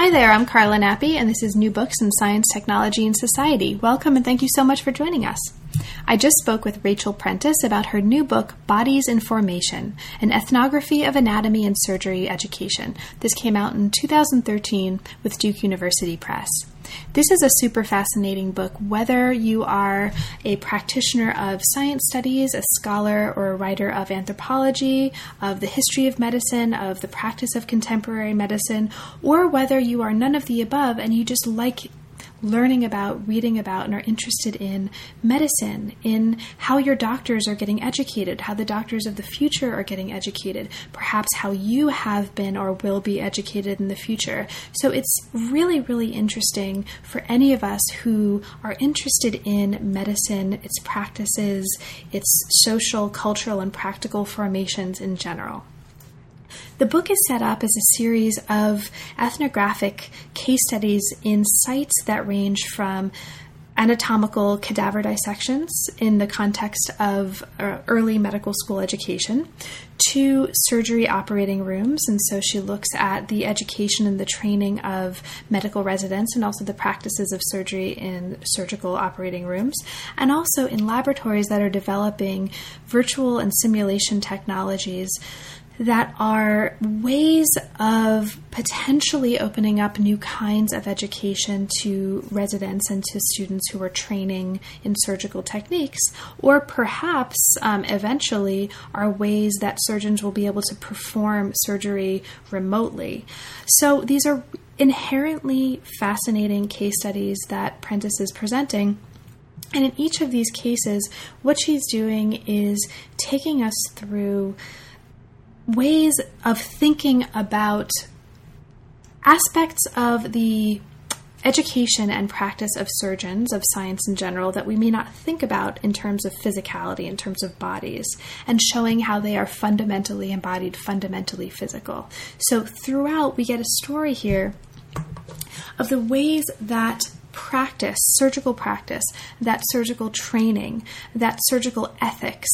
Hi there, I'm Carla Nappi, and this is New Books in Science, Technology, and Society. Welcome and thank you so much for joining us. I just spoke with Rachel Prentice about her new book, Bodies in Formation An Ethnography of Anatomy and Surgery Education. This came out in 2013 with Duke University Press. This is a super fascinating book, whether you are a practitioner of science studies, a scholar, or a writer of anthropology, of the history of medicine, of the practice of contemporary medicine, or whether you are none of the above and you just like learning about, reading about, and are interested in medicine, in how your doctors are getting educated, how the doctors of the future are getting educated, perhaps how you have been or will be educated in the future. So it's really, really interesting for any of us who are interested in medicine, its practices, its social, cultural, and practical formations in general. The book is set up as a series of ethnographic case studies in sites that range from anatomical cadaver dissections in the context of uh, early medical school education to surgery operating rooms. And so she looks at the education and the training of medical residents and also the practices of surgery in surgical operating rooms, and also in laboratories that are developing virtual and simulation technologies that are ways of potentially opening up new kinds of education to residents and to students who are training in surgical techniques, or perhaps um, eventually are ways that surgeons will be able to perform surgery remotely. So these are inherently fascinating case studies that Prentice is presenting. And in each of these cases, what she's doing is taking us through ways of thinking about aspects of the education and practice of surgeons, of science in general, that we may not think about in terms of physicality, in terms of bodies, and showing how they are fundamentally embodied, fundamentally physical. So, throughout, we get a story here of the ways that practice, surgical practice, that surgical training, that surgical ethics,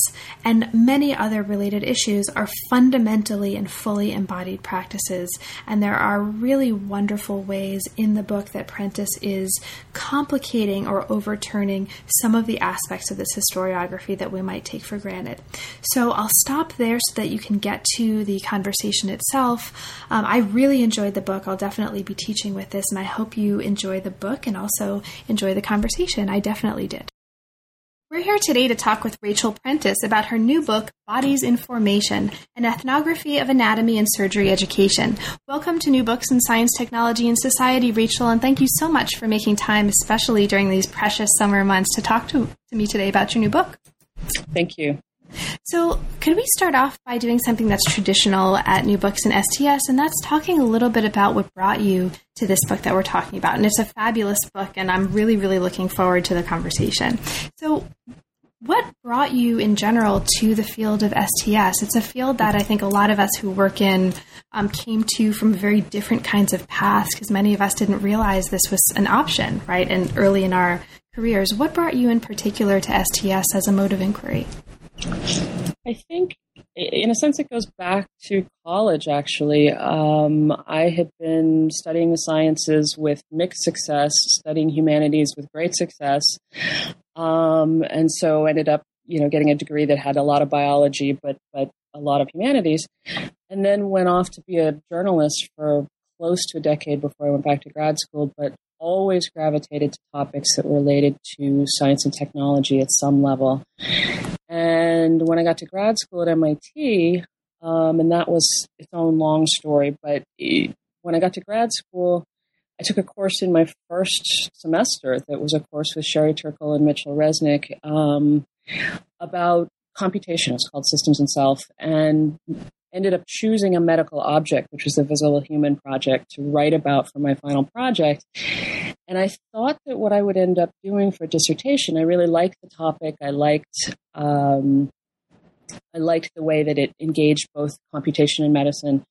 and many other related issues are fundamentally and fully embodied practices. And there are really wonderful ways in the book that Prentice is complicating or overturning some of the aspects of this historiography that we might take for granted. So I'll stop there so that you can get to the conversation itself. Um, I really enjoyed the book. I'll definitely be teaching with this, and I hope you enjoy the book and also also enjoy the conversation. I definitely did. We're here today to talk with Rachel Prentice about her new book, Bodies in Formation An Ethnography of Anatomy and Surgery Education. Welcome to New Books in Science, Technology, and Society, Rachel, and thank you so much for making time, especially during these precious summer months, to talk to, to me today about your new book. Thank you. So, could we start off by doing something that's traditional at New Books and STS, and that's talking a little bit about what brought you to this book that we're talking about? And it's a fabulous book, and I'm really, really looking forward to the conversation. So, what brought you in general to the field of STS? It's a field that I think a lot of us who work in um, came to from very different kinds of paths because many of us didn't realize this was an option, right? And early in our careers. What brought you in particular to STS as a mode of inquiry? I think, in a sense, it goes back to college, actually. Um, I had been studying the sciences with mixed success, studying humanities with great success. Um, and so ended up, you know, getting a degree that had a lot of biology, but, but a lot of humanities. And then went off to be a journalist for close to a decade before I went back to grad school, but always gravitated to topics that related to science and technology at some level. And when I got to grad school at MIT, um, and that was its own long story, but it, when I got to grad school, I took a course in my first semester that was a course with Sherry Turkle and Mitchell Resnick um, about computation. It's called Systems and Self. And ended up choosing a medical object, which was the Visible Human Project, to write about for my final project. And I thought that what I would end up doing for a dissertation, I really liked the topic. I liked um, I liked the way that it engaged both computation and medicine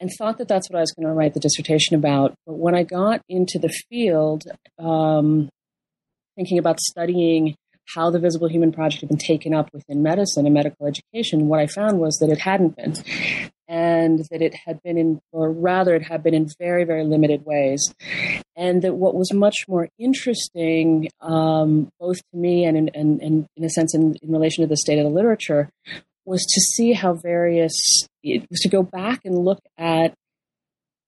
and thought that that's what I was going to write the dissertation about. But when I got into the field, um, thinking about studying how the Visible Human Project had been taken up within medicine and medical education, what I found was that it hadn't been. And that it had been in, or rather, it had been in very, very limited ways. And that what was much more interesting, um, both to me and, in, and, and in a sense in, in relation to the state of the literature, was to see how various, it was to go back and look at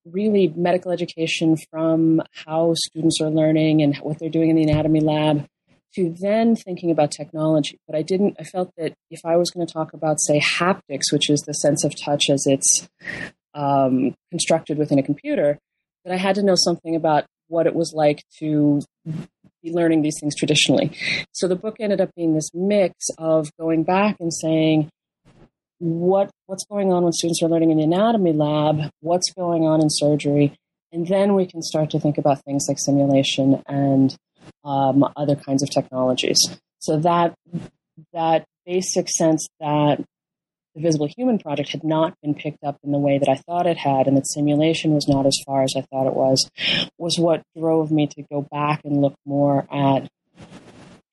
really medical education from how students are learning and what they're doing in the anatomy lab to then thinking about technology. But I didn't, I felt that if I was going to talk about, say, haptics, which is the sense of touch as it's um, constructed within a computer, that I had to know something about what it was like to be learning these things traditionally. So the book ended up being this mix of going back and saying, what what's going on when students are learning in the anatomy lab, what's going on in surgery, and then we can start to think about things like simulation and um, other kinds of technologies. So that that basic sense that the Visible Human project had not been picked up in the way that I thought it had, and that simulation was not as far as I thought it was, was what drove me to go back and look more at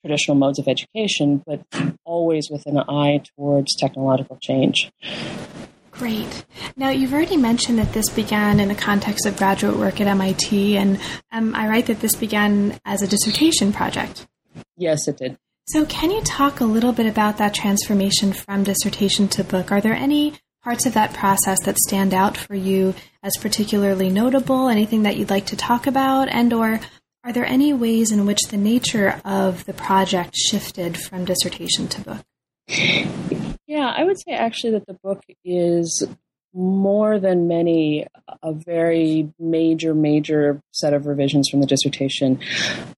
traditional modes of education, but always with an eye towards technological change. Great. Now, you've already mentioned that this began in the context of graduate work at MIT, and am I right that this began as a dissertation project? Yes, it did. So, can you talk a little bit about that transformation from dissertation to book? Are there any parts of that process that stand out for you as particularly notable? Anything that you'd like to talk about? And or are there any ways in which the nature of the project shifted from dissertation to book? Yeah, I would say actually that the book is more than many a very major, major set of revisions from the dissertation.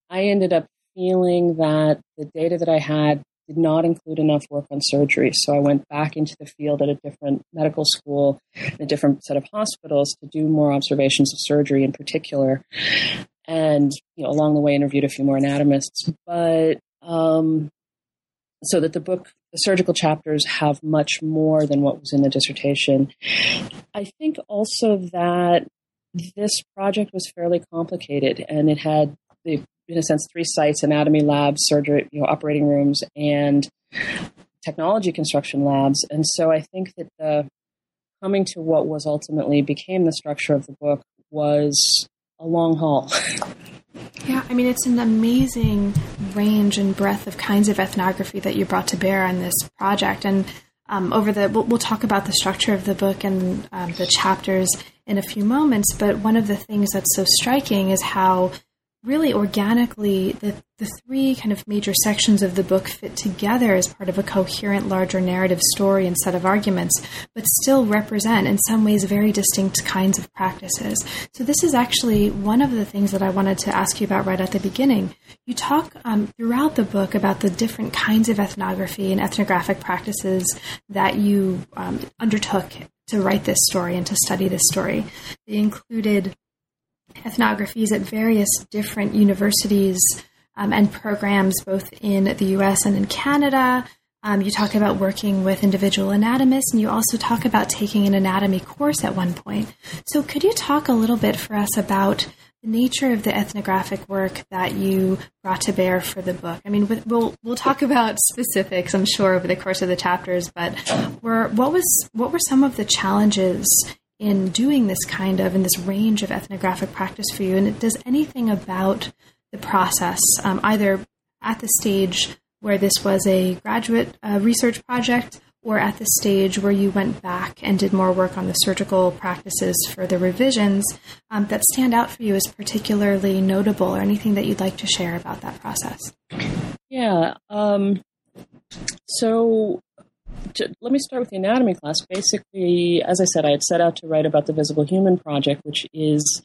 I ended up feeling that the data that I had did not include enough work on surgery. So I went back into the field at a different medical school, a different set of hospitals to do more observations of surgery in particular. And, you know, along the way interviewed a few more anatomists. But um, so that the book, the surgical chapters have much more than what was in the dissertation. I think also that this project was fairly complicated and it had, in a sense, three sites anatomy labs, surgery, you know, operating rooms, and technology construction labs. And so I think that the coming to what was ultimately became the structure of the book was a long haul. Yeah, I mean, it's an amazing range and breadth of kinds of ethnography that you brought to bear on this project. And um, over the, we'll, we'll, talk about the structure of the book and um, the chapters in a few moments. But one of the things that's so striking is how really organically the, the three kind of major sections of the book fit together as part of a coherent larger narrative story and set of arguments but still represent in some ways very distinct kinds of practices. So this is actually one of the things that i wanted to ask you about right at the beginning. You talk um, throughout the book about the different kinds of ethnography and ethnographic practices that you um, undertook to write this story and to study this story. They included ethnographies at various different universities um, and programs, both in the US and in Canada. Um, you talk about working with individual anatomists, and you also talk about taking an anatomy course at one point. So, could you talk a little bit for us about the nature of the ethnographic work that you brought to bear for the book? I mean, we'll we'll talk about specifics, I'm sure, over the course of the chapters. But were what was what were some of the challenges in doing this kind of in this range of ethnographic practice for you? And it does anything about the process, um, either at the stage where this was a graduate uh, research project or at the stage where you went back and did more work on the surgical practices for the revisions um, that stand out for you as particularly notable or anything that you'd like to share about that process? Yeah. Um, so let me start with the anatomy class. Basically, as I said, I had set out to write about the Visible Human Project, which is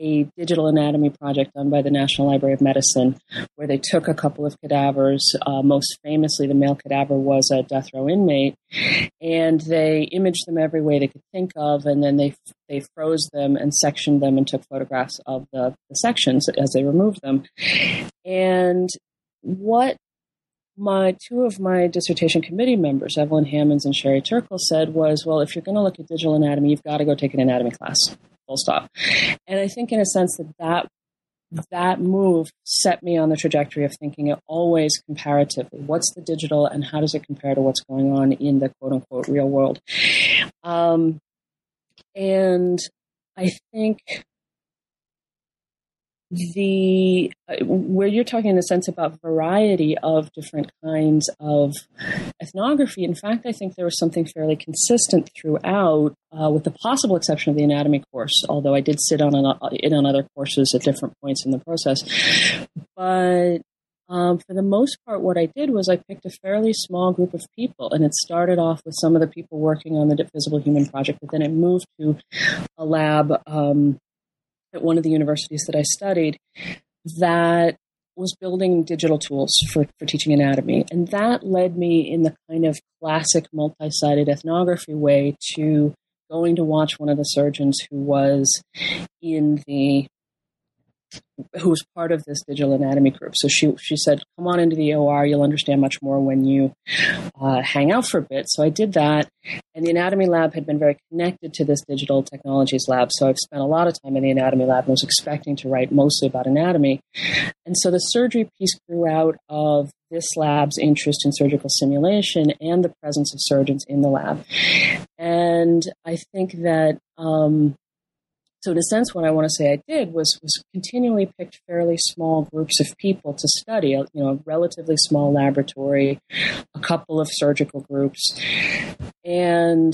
a digital anatomy project done by the National Library of Medicine, where they took a couple of cadavers. Uh, most famously, the male cadaver was a death row inmate, and they imaged them every way they could think of, and then they they froze them and sectioned them and took photographs of the, the sections as they removed them. And what my two of my dissertation committee members, Evelyn Hammonds and Sherry Turkle, said was, well, if you're going to look at digital anatomy, you've got to go take an anatomy class. Full stop. And I think, in a sense, that that that move set me on the trajectory of thinking it always comparatively. What's the digital, and how does it compare to what's going on in the quote unquote real world? Um, and I think the where you're talking in the sense about variety of different kinds of ethnography. In fact i think there was something fairly consistent throughout uh, with the possible exception of the anatomy course although i did sit on an, in on other courses at different points in the process. But um, for the most part, what I did was I picked a fairly small group of people, and it started off with some of the people working on the Visible Human Project, but then it moved to a lab um, at one of the universities that I studied that was building digital tools for, for teaching anatomy. And that led me in the kind of classic multi sited ethnography way to going to watch one of the surgeons who was in the who was part of this digital anatomy group. So she she said, "Come on into the OR. You'll understand much more when you uh, hang out for a bit." So I did that, and the anatomy lab had been very connected to this digital technologies lab. So I've spent a lot of time in the anatomy lab and was expecting to write mostly about anatomy. And so the surgery piece grew out of this lab's interest in surgical simulation and the presence of surgeons in the lab. And I think that um, so in a sense, what I want to say I did was was continually picked fairly small groups of people to study. Uh, you know, a relatively small laboratory, a couple of surgical groups, and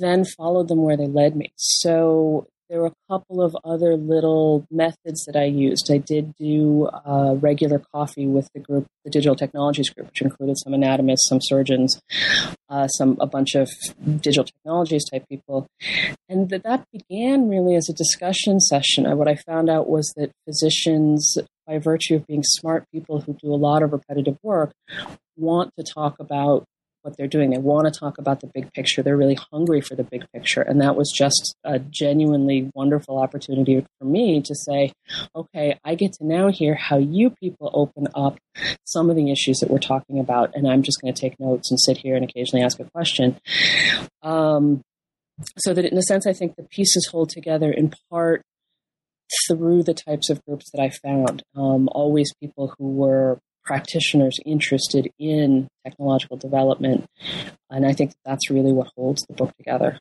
then followed them where they led me. So there were a couple of other little methods that I used. I did do uh, regular coffee with the group, the digital technologies group, which included some anatomists, some surgeons, uh, some a bunch of digital technologies type people, and that that began really as a discussion session. What I found out was that physicians, by virtue of being smart people who do a lot of repetitive work, want to talk about what they're doing. They want to talk about the big picture. They're really hungry for the big picture. And that was just a genuinely wonderful opportunity for me to say, okay, I get to now hear how you people open up some of the issues that we're talking about. And I'm just going to take notes and sit here and occasionally ask a question. Um, so that in a sense, I think the pieces hold together in part through the types of groups that I found. Um, always people who were practitioners interested in technological development. And I think that's really what holds the book together.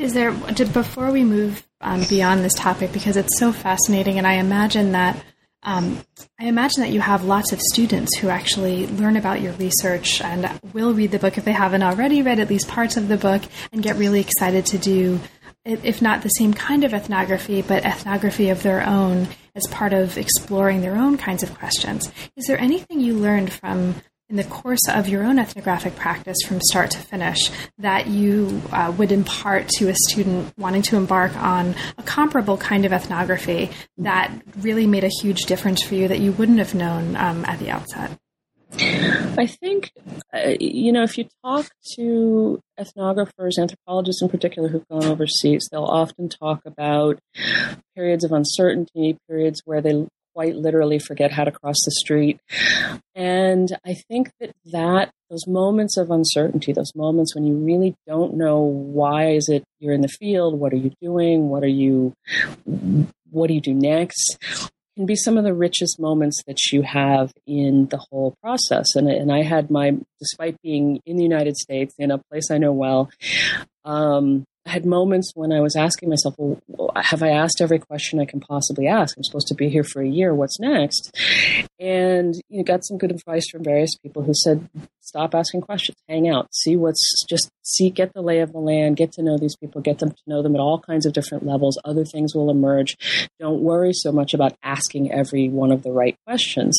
Is there, before we move um, beyond this topic, because it's so fascinating, and I imagine that. Um, I imagine that you have lots of students who actually learn about your research and will read the book if they haven't already read at least parts of the book and get really excited to do if not the same kind of ethnography, but ethnography of their own as part of exploring their own kinds of questions. Is there anything you learned from in the course of your own ethnographic practice from start to finish that you uh, would impart to a student wanting to embark on a comparable kind of ethnography that really made a huge difference for you that you wouldn't have known um, at the outset? I think, uh, you know, if you talk to ethnographers, anthropologists in particular who've gone overseas, they'll often talk about periods of uncertainty, periods where they quite literally forget how to cross the street. And I think that that those moments of uncertainty, those moments when you really don't know why is it you're in the field, what are you doing, what are you what do you do next? Can be some of the richest moments that you have in the whole process. And, and I had my, despite being in the United States, in a place I know well, um, I had moments when I was asking myself, well, have I asked every question I can possibly ask? I'm supposed to be here for a year. What's next? And you know, got some good advice from various people who said, stop asking questions, hang out, see what's just see, get the lay of the land, get to know these people, get them to know them at all kinds of different levels. Other things will emerge. Don't worry so much about asking every one of the right questions.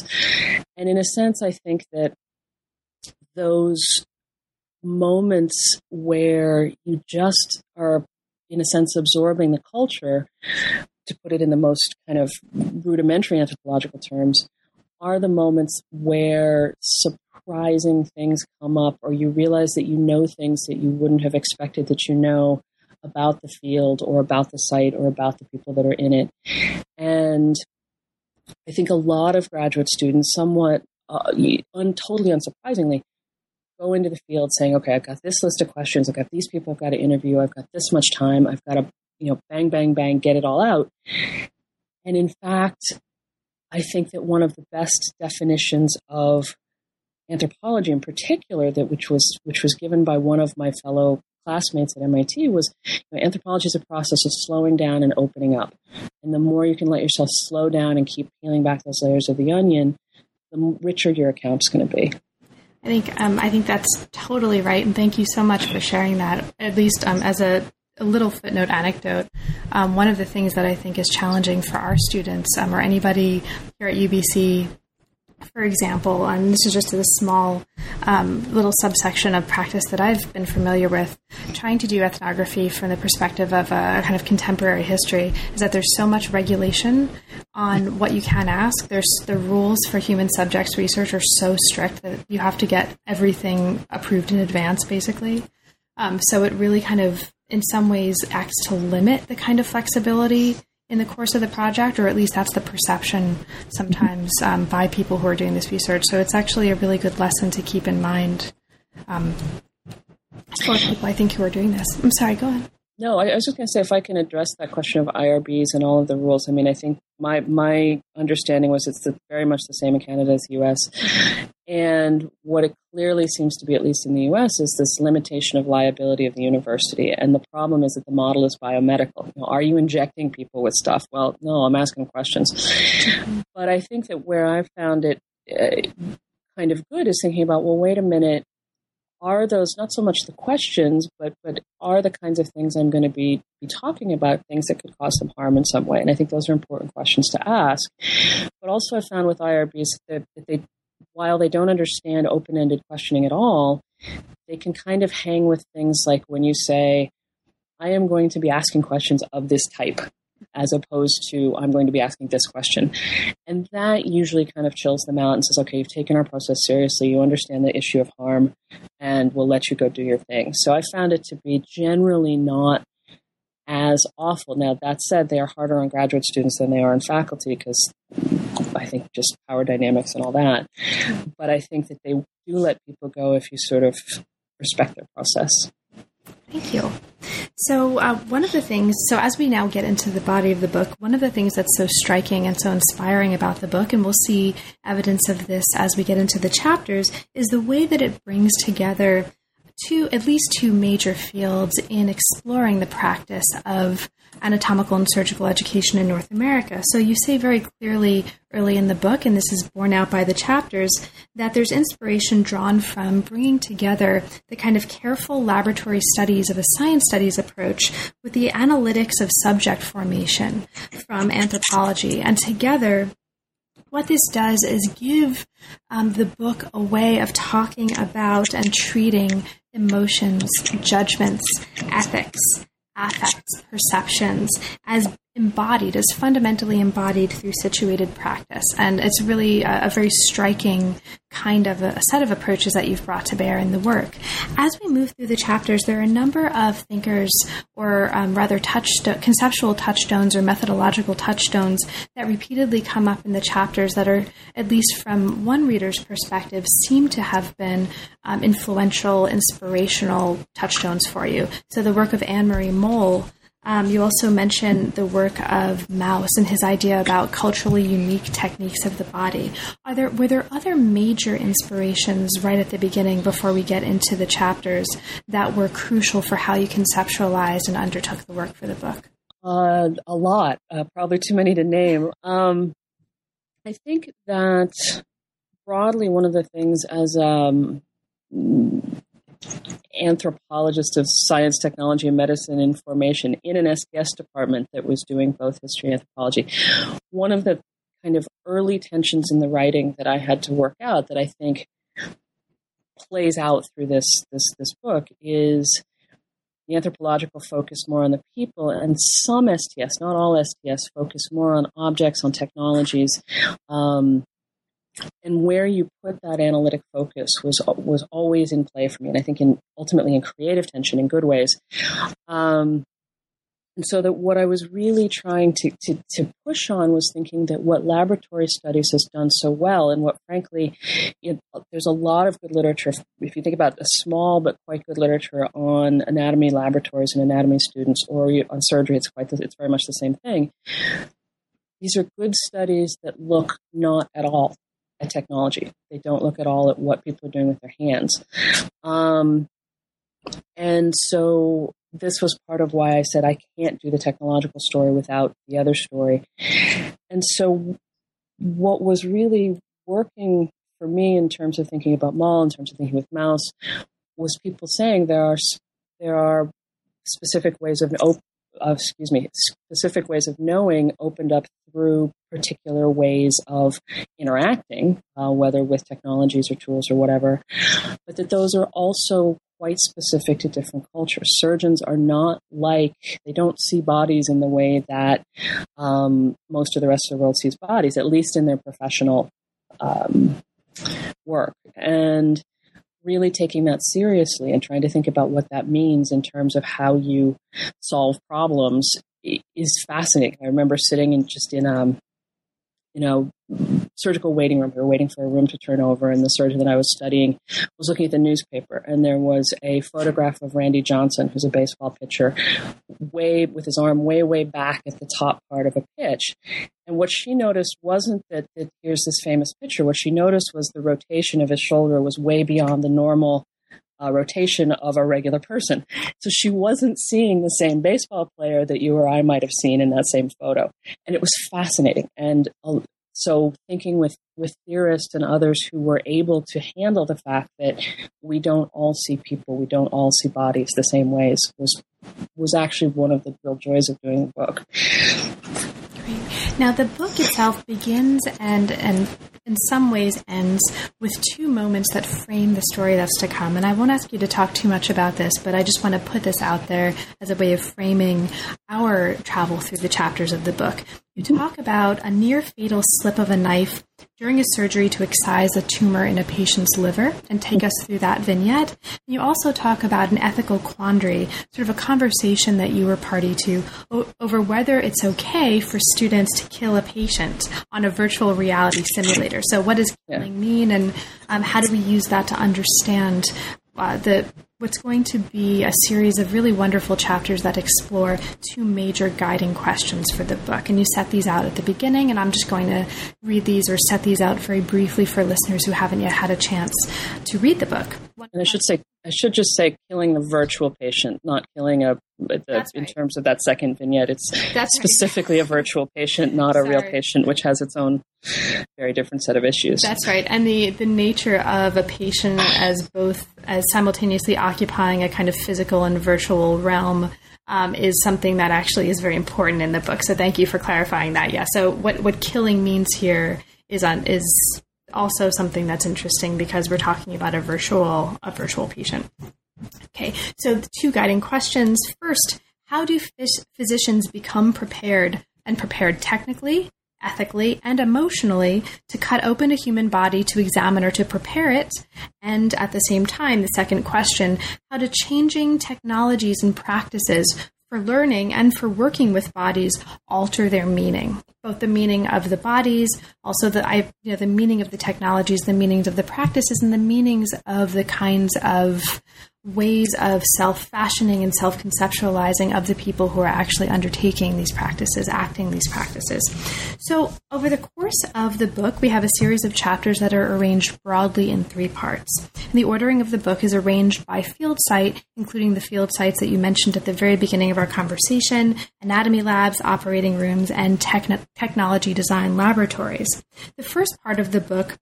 And in a sense, I think that those moments where you just are, in a sense, absorbing the culture, to put it in the most kind of rudimentary anthropological terms, are the moments where surprising things come up or you realize that you know things that you wouldn't have expected that you know about the field or about the site or about the people that are in it. And I think a lot of graduate students, somewhat uh, un- totally unsurprisingly, go into the field saying, okay, I've got this list of questions. I've got these people I've got to interview. I've got this much time. I've got to, you know, bang, bang, bang, get it all out. And in fact, I think that one of the best definitions of anthropology in particular that which was which was given by one of my fellow classmates at MIT was you know, anthropology is a process of slowing down and opening up. And the more you can let yourself slow down and keep peeling back those layers of the onion, the richer your account's going to be. I think um, I think that's totally right, and thank you so much for sharing that. At least um, as a, a, little footnote anecdote, um, one of the things that I think is challenging for our students um, or anybody here at UBC for example, and this is just a small um, little subsection of practice that I've been familiar with, trying to do ethnography from the perspective of a kind of contemporary history, is that there's so much regulation on what you can ask. There's the rules for human subjects research are so strict that you have to get everything approved in advance, basically. Um, so it really kind of, in some ways, acts to limit the kind of flexibility in the course of the project, or at least that's the perception sometimes um, by people who are doing this research. So it's actually a really good lesson to keep in mind um, for people, I think, who are doing this. I'm sorry, go ahead. No, I, was just going to say if I can address that question of IRBs and all of the rules. I mean, I think my my understanding was it's the, very much the same in Canada as the U.S. And what it clearly seems to be, at least in the US, is this limitation of liability of the university. And the problem is that the model is biomedical. You know, are you injecting people with stuff? Well, no, I'm asking questions. But I think that where I've found it uh, kind of good is thinking about, well, wait a minute. Are those not so much the questions, but but are the kinds of things I'm going to be be talking about things that could cause them harm in some way? And I think those are important questions to ask. But also, I found with IRBs that, that they while they don't understand open ended questioning at all, they can kind of hang with things like when you say, I am going to be asking questions of this type, as opposed to I'm going to be asking this question. And that usually kind of chills them out and says, okay, you've taken our process seriously, you understand the issue of harm, and we'll let you go do your thing. So I found it to be generally not as awful. Now, that said, they are harder on graduate students than they are on faculty because I think just power dynamics and all that. But I think that they do let people go if you sort of respect their process. Thank you. So, uh, one of the things, so as we now get into the body of the book, one of the things that's so striking and so inspiring about the book, and we'll see evidence of this as we get into the chapters, is the way that it brings together two, at least two major fields in exploring the practice of anatomical and surgical education in North America. So you say very clearly early in the book, and this is borne out by the chapters, that there's inspiration drawn from bringing together the kind of careful laboratory studies of a science studies approach with the analytics of subject formation from anthropology. And together, what this does is give um, the book a way of talking about and treating emotions, judgments, ethics, affects, perceptions as embodied, is fundamentally embodied through situated practice. And it's really a, a, very striking kind of a, a, set of approaches that you've brought to bear in the work. As we move through the chapters, there are a number of thinkers, or um, rather touchsto- conceptual touchstones or methodological touchstones that repeatedly come up in the chapters that are, at least from one reader's perspective, seem to have been um, influential, inspirational touchstones for you. So the work of Annemarie Mol um, you also mentioned the work of Mauss and his idea about culturally unique techniques of the body. Are there were there other major inspirations right at the beginning before we get into the chapters that were crucial for how you conceptualized and undertook the work for the book? Uh, a lot, uh, probably too many to name. Um, I think that broadly, one of the things as um, anthropologist of science, technology, and medicine information in an STS department that was doing both history and anthropology. One of the kind of early tensions in the writing that I had to work out that I think plays out through this this this book is the anthropological focus more on the people, and some STS, not all STS, focus more on objects, on technologies. Um, and where you put that analytic focus was was always in play for me, and I think in ultimately in creative tension in good ways. Um, and so that what I was really trying to, to, to, push on was thinking that what laboratory studies has done so well, and what frankly, there's a lot of good literature. If you think about a small but quite good literature on anatomy laboratories and anatomy students, or on surgery, it's quite it's very much the same thing. These are good studies that look not at all at technology. They don't look at all at what people are doing with their hands. Um, and so this was part of why I said I can't do the technological story without the other story. And so, what was really working for me in terms of thinking about Mol, in terms of thinking with Mauss, was people saying there are there are specific ways of uh, excuse me specific ways of knowing opened up through particular ways of interacting, uh, whether with technologies or tools or whatever, but that those are also quite specific to different cultures. Surgeons are not like, they don't see bodies in the way that um, most of the rest of the world sees bodies, at least in their professional um, work. And really taking that seriously and trying to think about what that means in terms of how you solve problems is fascinating. I remember sitting in just in um, you know, surgical waiting room. We were waiting for a room to turn over, and the surgeon that I was studying was looking at the newspaper, and there was a photograph of Randy Johnson, who's a baseball pitcher, way with his arm way, way back at the top part of a pitch. And what she noticed wasn't that, that here's this famous pitcher. What she noticed was the rotation of his shoulder was way beyond the normal uh, rotation of a regular person. So she wasn't seeing the same baseball player that you or I might have seen in that same photo. And it was fascinating. And uh, so thinking with, with theorists and others who were able to handle the fact that we don't all see people, we don't all see bodies the same ways was was actually one of the real joys of doing the book. Now, the book itself begins and and in some ways ends with two moments that frame the story that's to come. And I won't ask you to talk too much about this, but I just want to put this out there as a way of framing our travel through the chapters of the book. You talk about a near fatal slip of a knife during a surgery to excise a tumor in a patient's liver and take us through that vignette. You also talk about an ethical quandary, sort of a conversation that you were party to o- over whether it's okay for students to kill a patient on a virtual reality simulator. So, what does killing mean, and um, how do we use that to understand uh, the what's going to be a series of really wonderful chapters that explore two major guiding questions for the book. And you set these out at the beginning, and I'm just going to read these or set these out very briefly for listeners who haven't yet had a chance to read the book. And I should say, I should just say, killing the virtual patient, not killing a. The, right. In terms of that second vignette, it's That's specifically right. a virtual patient, not Sorry. a real patient, which has its own very different set of issues. That's right, and the the nature of a patient as both as simultaneously occupying a kind of physical and virtual realm. Um, is something that actually is very important in the book. So thank you for clarifying that. Yeah. So what what killing means here is on is also something that's interesting because we're talking about a virtual a virtual patient. Okay, so the two guiding questions. First, how do phys- physicians become prepared and prepared technically, ethically, and emotionally to cut open a human body to examine or to prepare it? And at the same time, the second question, how do changing technologies and practices for learning and for working with bodies alter their meaning both the meaning of the bodies also the I, you know the meaning of the technologies the meanings of the practices and the meanings of the kinds of ways of self fashioning and self conceptualizing of the people who are actually undertaking these practices, acting these practices. So, over the course of the book, we have a series of chapters that are arranged broadly in three parts. And the ordering of the book is arranged by field site, including the field sites that you mentioned at the very beginning of our conversation anatomy labs, operating rooms, and techn- technology design laboratories. The first part of the book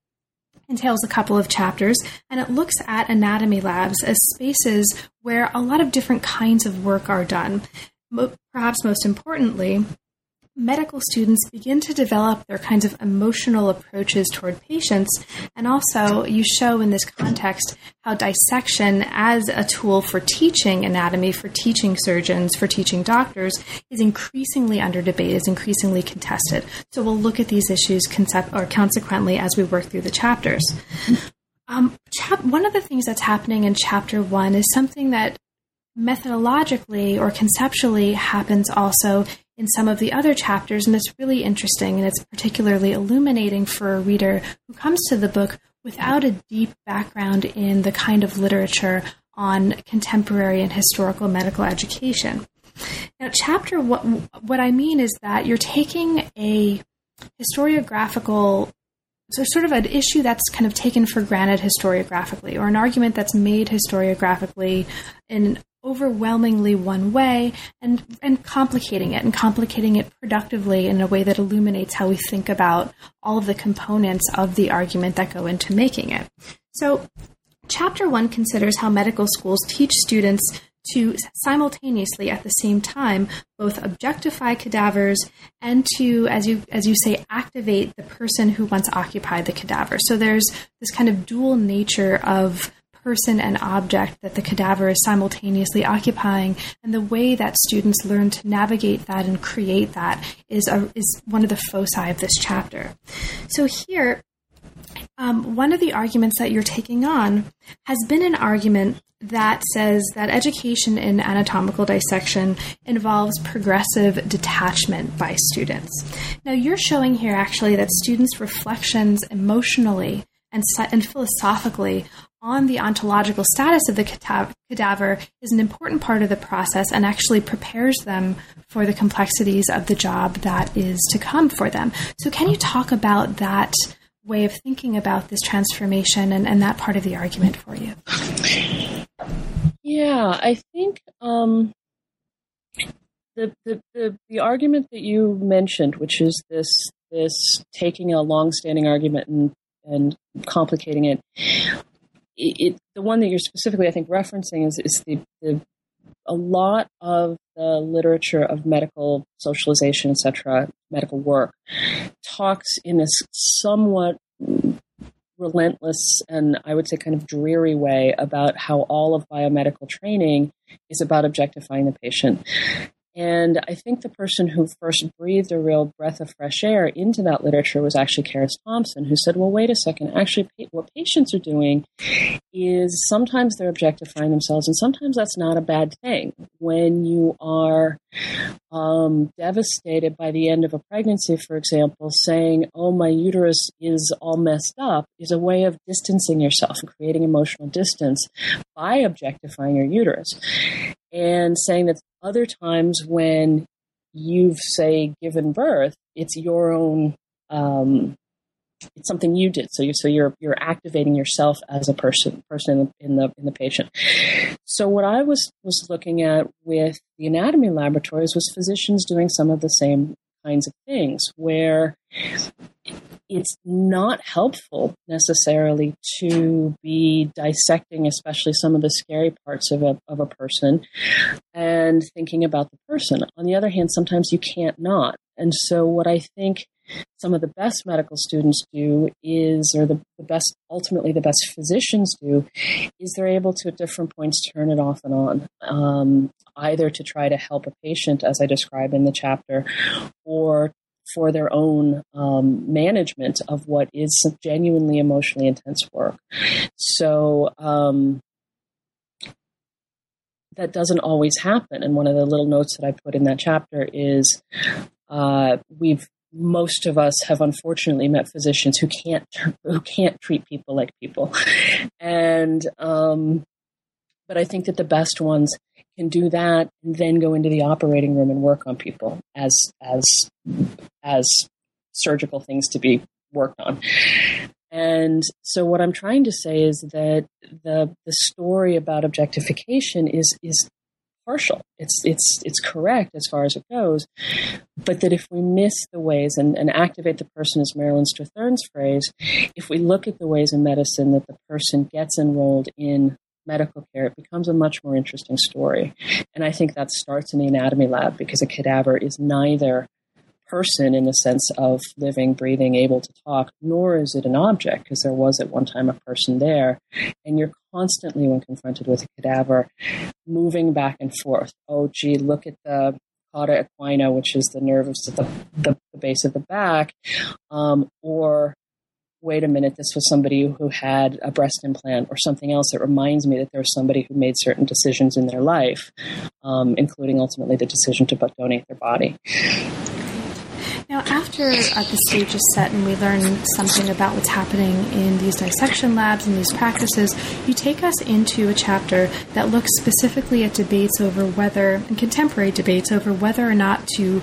entails a couple of chapters, and it looks at anatomy labs as spaces where a lot of different kinds of work are done. Perhaps most importantly, medical students begin to develop their kinds of emotional approaches toward patients. And also, you show in this context how dissection as a tool for teaching anatomy, for teaching surgeons, for teaching doctors, is increasingly under debate, is increasingly contested. So we'll look at these issues concept- or consequently as we work through the chapters. Um, chap- one of the things that's happening in chapter one is something that methodologically or conceptually happens also in some of the other chapters, and it's really interesting and it's particularly illuminating for a reader who comes to the book without a deep background in the kind of literature on contemporary and historical medical education. Now, chapter what what I mean is that you're taking a historiographical so sort of an issue that's kind of taken for granted historiographically or an argument that's made historiographically in overwhelmingly one way and and complicating it and complicating it productively in a way that illuminates how we think about all of the components of the argument that go into making it. So chapter 1 considers how medical schools teach students to simultaneously at the same time both objectify cadavers and to as you as you say activate the person who once occupied the cadaver so there's this kind of dual nature of person and object that the cadaver is simultaneously occupying. And the way that students learn to navigate that and create that is, a, is one of the foci of this chapter. So here, um, one of the arguments that you're taking on has been an argument that says that education in anatomical dissection involves progressive detachment by students. Now, you're showing here actually that students' reflections emotionally and, and philosophically on the ontological status of the cadaver is an important part of the process and actually prepares them for the complexities of the job that is to come for them. So, can you talk about that way of thinking about this transformation and, and that part of the argument for you? Yeah, I think um, the, the, the, the argument that you mentioned, which is this this taking a long-standing argument and and complicating it it, the one that you're specifically, I think, referencing is, is the, the a lot of the literature of medical socialization, etc., medical work, talks in a somewhat relentless and I would say kind of dreary way about how all of biomedical training is about objectifying the patient. And I think the person who first breathed a real breath of fresh air into that literature was actually Charis Thompson, who said, well, wait a second. Actually, what patients are doing is sometimes they're objectifying themselves, and sometimes that's not a bad thing. When you are um, devastated by the end of a pregnancy, for example, saying, oh, my uterus is all messed up is a way of distancing yourself and creating emotional distance by objectifying your uterus and saying that other times when you've say given birth it's your own um, it's something you did. So you so you're you're activating yourself as a person person in the in the patient. So what i was was looking at with the anatomy laboratories was physicians doing some of the same kinds of things where it's not helpful necessarily to be dissecting, especially some of the scary parts of a, of a person and thinking about the person. On the other hand, sometimes you can't not. And so, what I think some of the best medical students do is, or the, the best, ultimately the best physicians do, is they're able to at different points turn it off and on, um, either to try to help a patient, as I describe in the chapter, or for their own um, management of what is genuinely emotionally intense work. So um, that doesn't always happen. And one of the little notes that I put in that chapter is uh, we've most of us have unfortunately met physicians who can't who can't treat people like people, and um, but I think that the best ones can do that and then go into the operating room and work on people as as as surgical things to be worked on. And so what I'm trying to say is that the the story about objectification is is partial. It's it's it's correct as far as it goes, but that if we miss the ways and, and activate the person, as Marilyn Strathern's phrase, if we look at the ways in medicine that the person gets enrolled in medical care, it becomes a much more interesting story. And I think that starts in the anatomy lab because a cadaver is neither person in the sense of living, breathing, able to talk, nor is it an object, because there was at one time a person there. And you're constantly, when confronted with a cadaver, moving back and forth. Oh, gee, look at the cauda equina, which is the nerve of the, the, the base of the back, um, or wait a minute, this was somebody who had a breast implant or something else that reminds me that there was somebody who made certain decisions in their life, um, including ultimately the decision to donate their body. Now, after uh, the stage is set and we learn something about what's happening in these dissection labs and these practices, you take us into a chapter that looks specifically at debates over whether, and contemporary debates over whether or not to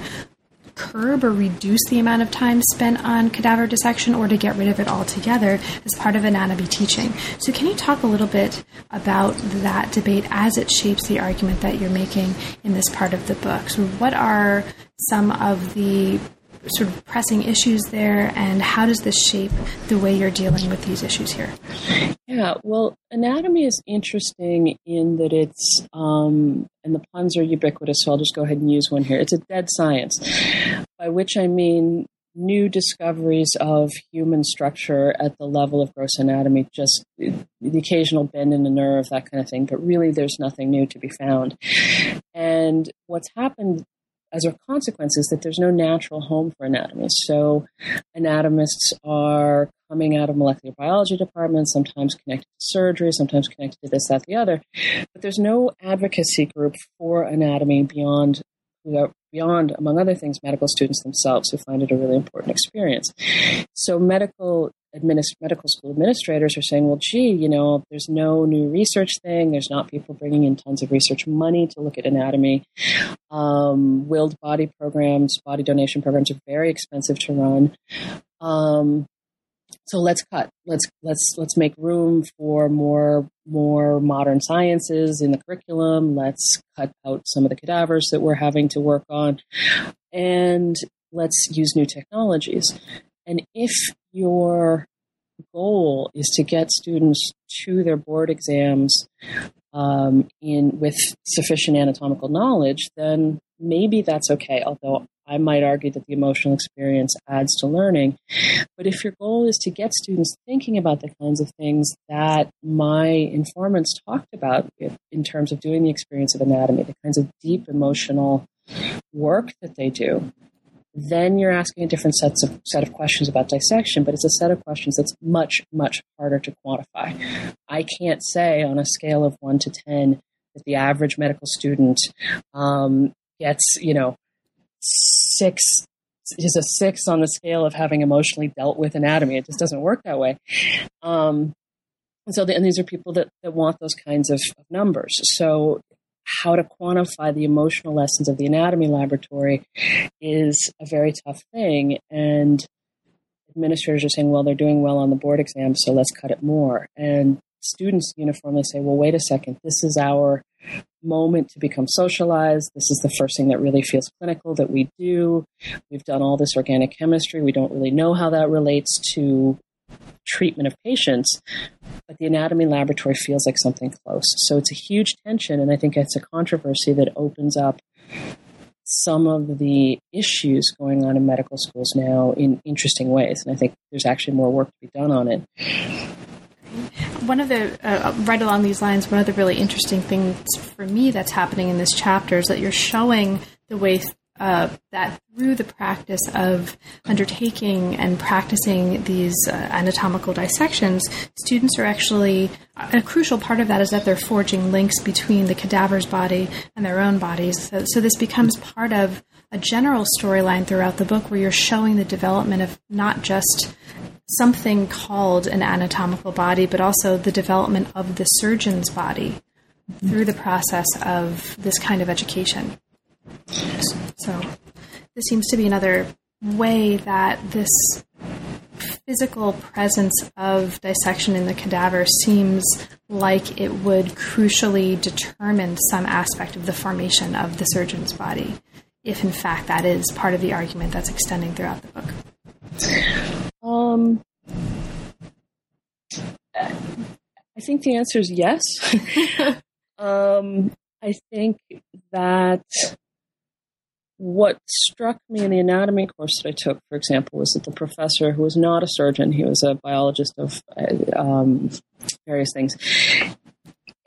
curb or reduce the amount of time spent on cadaver dissection or to get rid of it altogether as part of anatomy teaching. So, can you talk a little bit about that debate as it shapes the argument that you're making in this part of the book? So, what are some of the sort of pressing issues there, and how does this shape the way you're dealing with these issues here? Yeah, well, anatomy is interesting in that it's, um, and the puns are ubiquitous, so I'll just go ahead and use one here. It's a dead science, by which I mean new discoveries of human structure at the level of gross anatomy, just the occasional bend in the nerve, that kind of thing, but really there's nothing new to be found. And what's happened as a consequence is that there's no natural home for anatomists. So anatomists are coming out of molecular biology departments, sometimes connected to surgery, sometimes connected to this, that, the other. But there's no advocacy group for anatomy beyond beyond, among other things, medical students themselves who find it a really important experience. So medical administ- medical school administrators are saying, well, gee, you know, there's no new research thing. There's not people bringing in tons of research money to look at anatomy. Um, willed body programs, body donation programs are very expensive to run. Um, so let's cut. Let's let's let's make room for more more modern sciences in the curriculum. Let's cut out some of the cadavers that we're having to work on, and let's use new technologies. And if your goal is to get students to their board exams um, in with sufficient anatomical knowledge, then maybe that's okay. Although I might argue that the emotional experience adds to learning. But if your goal is to get students thinking about the kinds of things that my informants talked about in terms of doing the experience of anatomy, the kinds of deep emotional work that they do, then you're asking a different sets of, set of questions about dissection, but it's a set of questions that's much, much harder to quantify. I can't say on a scale of one to 10 that the average medical student um, gets, you know, six is a six on the scale of having emotionally dealt with anatomy. It just doesn't work that way. Um, and so, the, and these are people that, that want those kinds of, of numbers. So, how to quantify the emotional lessons of the anatomy laboratory is a very tough thing. And administrators are saying, well, they're doing well on the board exam, so let's cut it more. And students uniformly say, well, wait a second, this is our moment to become socialized. This is the first thing that really feels clinical that we do. We've done all this organic chemistry. We don't really know how that relates to treatment of patients, but the anatomy laboratory feels like something close. So it's a huge tension, and I think it's a controversy that opens up some of the issues going on in medical schools now in interesting ways. And I think there's actually more work to be done on it one of the uh, right along these lines, one of the really interesting things for me that's happening in this chapter is that you're showing the way uh, that through the practice of undertaking and practicing these uh, anatomical dissections, students are actually a crucial part of that is that they're forging links between the cadaver's body and their own bodies. So, so this becomes part of a general storyline throughout the book where you're showing the development of not just something called an anatomical body, but also the development of the surgeon's body through the process of this kind of education. So, this seems to be another way that this physical presence of dissection in the cadaver seems like it would crucially determine some aspect of the formation of the surgeon's body, if in fact that is part of the argument that's extending throughout the book. Um, I think the answer is yes. um, I think that what struck me in the anatomy course that I took, for example, was that the professor, who was not a surgeon, he was a biologist of um, various things.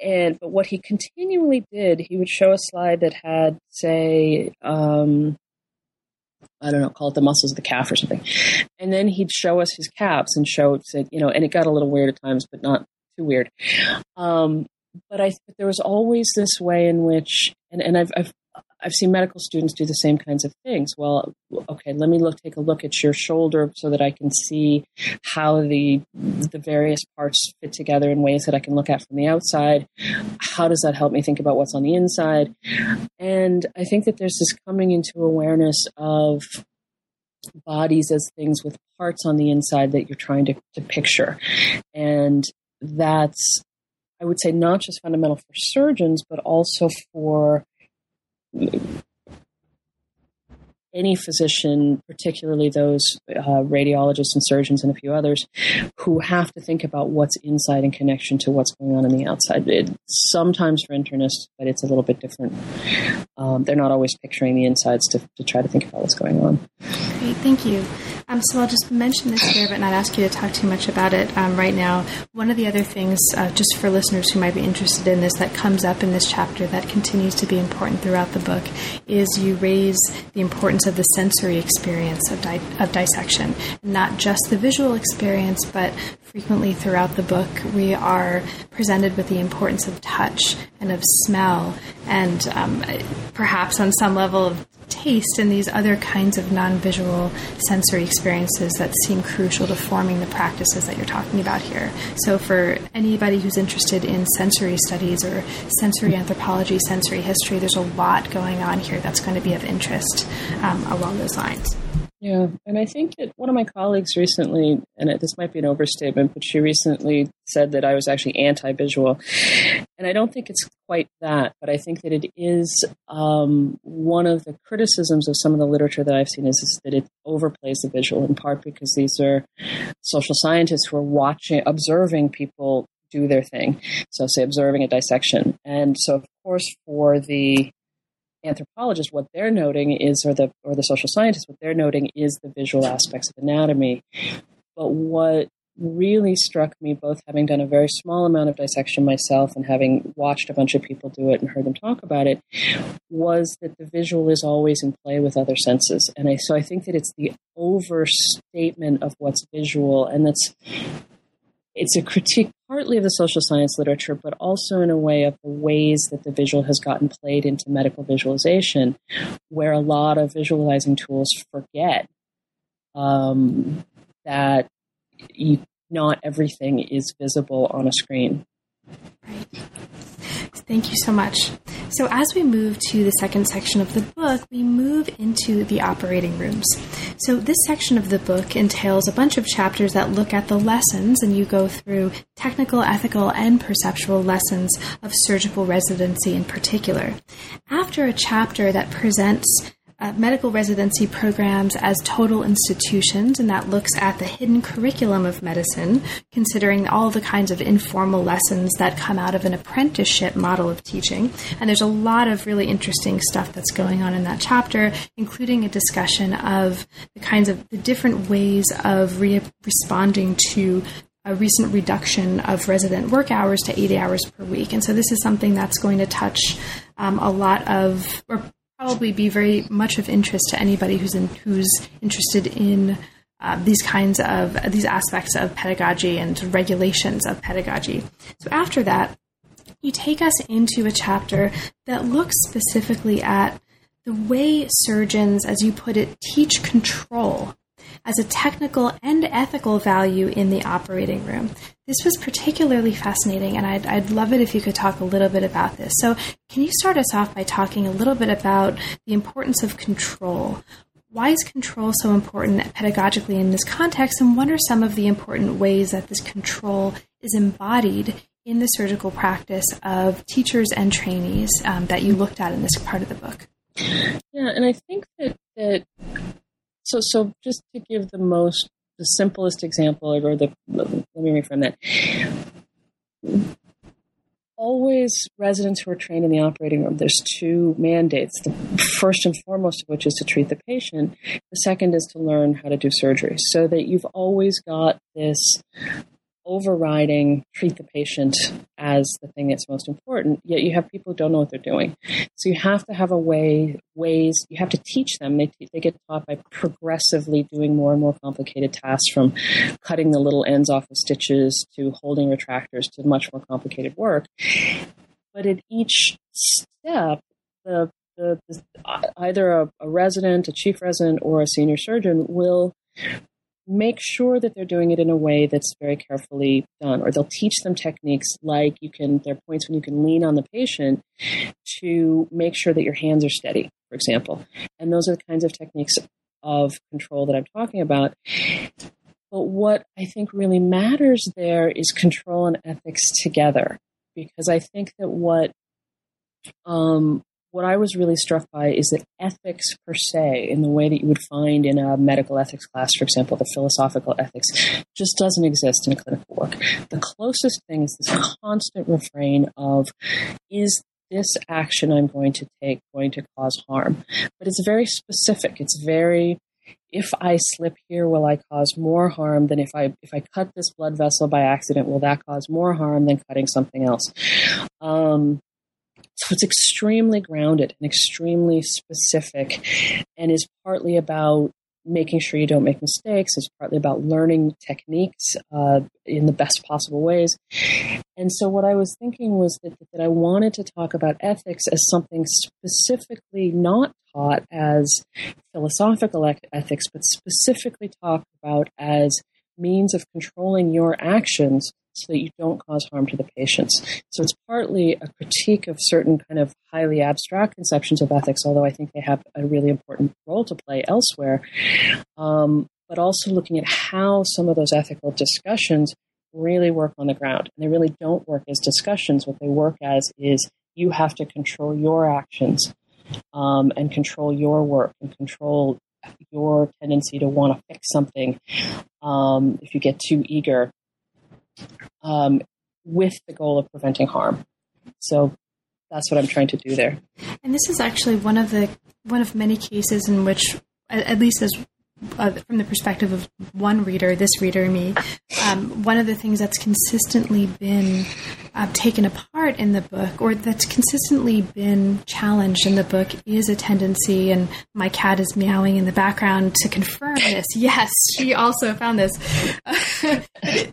And but what he continually did, he would show a slide that had, say, um, I don't know, call it the muscles of the calf or something, and then he'd show us his calves and show, said, you know, and it got a little weird at times, but not too weird. Um, but I, there was always this way in which, and, and I've, I've I've seen medical students do the same kinds of things. Well, okay, let me look, take a look at your shoulder so that I can see how the the various parts fit together in ways that I can look at from the outside. How does that help me think about what's on the inside? And I think that there's this coming into awareness of bodies as things with parts on the inside that you're trying to, to picture. And that's I would say not just fundamental for surgeons, but also for any physician, particularly those uh, radiologists and surgeons and a few others, who have to think about what's inside in connection to what's going on in the outside. It, sometimes for internists, but it's a little bit different. Um, they're not always picturing the insides to, to try to think about what's going on. Great, thank you. Um, so I'll just mention this here, but not ask you to talk too much about it um, right now. One of the other things, uh, just for listeners who might be interested in this, that comes up in this chapter that continues to be important throughout the book is you raise the importance of the sensory experience of, di- of dissection, not just the visual experience, but frequently throughout the book we are presented with the importance of touch and of smell and um, perhaps on some level of taste and these other kinds of non visual sensory experiences that seem crucial to forming the practices that you're talking about here. So, for anybody who's interested in sensory studies or sensory anthropology, sensory history, there's a lot going on here that's going to be of interest um, along those lines. Yeah, and I think that one of my colleagues recently, and this might be an overstatement, but she recently said that I was actually anti visual. And I don't think it's quite that, but I think that it is um, one of the criticisms of some of the literature that I've seen is, is, that it overplays the visual, in part because these are social scientists who are watching, observing people do their thing. So, say, observing a dissection. And so, of course, for the anthropologists, what they're noting is, or the or the social scientists, what they're noting is the visual aspects of anatomy. But what really struck me, both having done a very small amount of dissection myself and having watched a bunch of people do it and heard them talk about it, was that the visual is always in play with other senses. And I, so I think that it's the overstatement of what's visual, and that's it's a critique partly of the social science literature, but also in a way of the ways that the visual has gotten played into medical visualization, where a lot of visualizing tools forget um, that you, not everything is visible on a screen. Right. Thank you so much. So, as we move to the second section of the book, we move into the operating rooms. So, this section of the book entails a bunch of chapters that look at the lessons, and you go through technical, ethical, and perceptual lessons of surgical residency in particular. After a chapter that presents uh, medical residency programs as total institutions, and that looks at the hidden curriculum of medicine, considering all the kinds of informal lessons that come out of an apprenticeship model of teaching. And there's a lot of really interesting stuff that's going on in that chapter, including a discussion of the kinds of the different ways of re- responding to a recent reduction of resident work hours to 80 hours per week. And so this is something that's going to touch um, a lot of, or probably be very much of interest to anybody who's in, who's interested in uh, these kinds of these aspects of pedagogy and regulations of pedagogy. So after that, you take us into a chapter that looks specifically at the way surgeons, as you put it, teach control as a technical and ethical value in the operating room. This was particularly fascinating, and I'd, I'd love it if you could talk a little bit about this. So, can you start us off by talking a little bit about the importance of control? Why is control so important pedagogically in this context, and what are some of the important ways that this control is embodied in the surgical practice of teachers and trainees um, that you looked at in this part of the book? Yeah, and I think that, that so, so just to give the most, the simplest example, or the let me reframe that. always residents who are trained in the operating room. There's two mandates. The first and foremost of which is to treat the patient. The second is to learn how to do surgery so that you've always got this overriding treat the patient as the thing that's most important yet you have people who don't know what they're doing. So you have to have a way ways you have to teach them. They, they get taught by progressively doing more and more complicated tasks from cutting the little ends off of stitches to holding retractors to much more complicated work. But at each step the, the, the either a, a resident a chief resident or a senior surgeon will make sure that they're doing it in a way that's very carefully done or they'll teach them techniques like you can there are points when you can lean on the patient to make sure that your hands are steady for example. And those are the kinds of techniques of control that i'm talking about. But what i think really matters there is control and ethics together because i think that what um, what I was really struck by is that ethics per se, in the way that you would find in a medical ethics class, for example, the philosophical ethics, just doesn't exist in clinical work. The closest thing is this constant refrain of, is this action I'm going to take going to cause harm? But it's very specific. It's very, if I slip here, will I cause more harm than if I if I cut this blood vessel by accident? Will that cause more harm than cutting something else? Um, so it's extremely grounded and extremely specific and is partly about making sure you don't make mistakes. It's partly about learning techniques uh, in the best possible ways. And so, what I was thinking was that, that I wanted to talk about ethics as something specifically not taught as philosophical ethics, but specifically talked about as means of controlling your actions so that you don't cause harm to the patients. So it's partly a critique of certain kind of highly abstract conceptions of ethics, although I think they have a really important role to play elsewhere. Um, but also looking at how some of those ethical discussions really work on the ground. And they really don't work as discussions. What they work as is you have to control your actions um, and control your work and control your tendency to want to fix something. Um, if you get too eager, um, with the goal of preventing harm. So that's what I'm trying to do there. And this is actually one of the one of many cases in which, at least as uh, from the perspective of one reader, this reader, me, um, one of the things that's consistently been uh, taken apart in the book, or that's consistently been challenged in the book, is a tendency, and my cat is meowing in the background to confirm this. Yes, she also found this.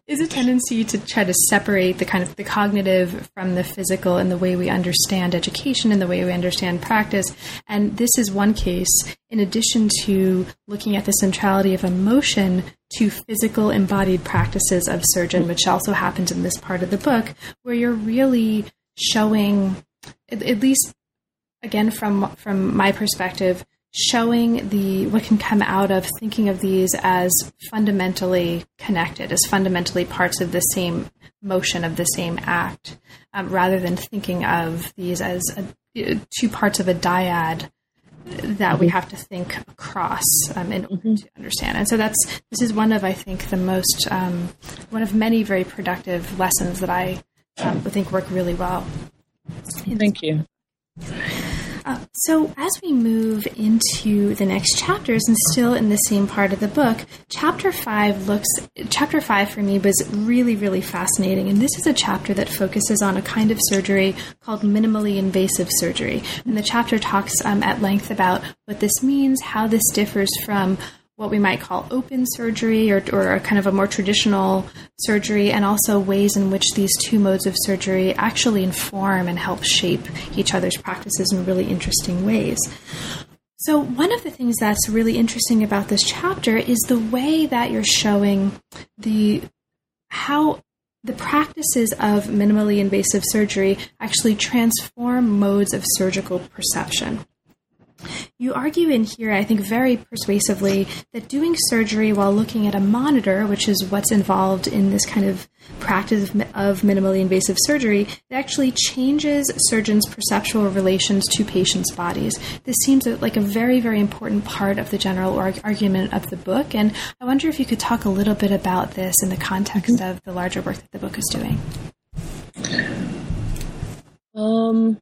is a tendency to try to separate the kind of the cognitive from the physical in the way we understand education and the way we understand practice. And this is one case, in addition to looking at the centrality of emotion to physical embodied practices of surgeon, which also happens in this part of the book, where you're really showing, at, least again from from my perspective, showing the what can come out of thinking of these as fundamentally connected, as fundamentally parts of the same motion of the same act, um, rather than thinking of these as a, two parts of a dyad that we have to think across um, in order mm-hmm. to understand. And so that's this is one of I think the most um, one of many very productive lessons that I um, think work really well. Thank you. So, as we move into the next chapters, and still in the same part of the book, chapter five looks. Chapter five for me was really, really fascinating, and this is a chapter that focuses on a kind of surgery called minimally invasive surgery. And the chapter talks um, at length about what this means, how this differs from what we might call open surgery or, or kind of a more traditional surgery, and also ways in which these two modes of surgery actually inform and help shape each other's practices in really interesting ways. So, one of the things that's really interesting about this chapter is the way that you're showing the how the practices of minimally invasive surgery actually transform modes of surgical perception. You argue in here, I think, very persuasively that doing surgery while looking at a monitor, which is what's involved in this kind of practice of minimally invasive surgery, it actually changes surgeons' perceptual relations to patients' bodies. This seems like a very, very important part of the general argument of the book, and I wonder if you could talk a little bit about this in the context mm-hmm. of the larger work that the book is doing. Um,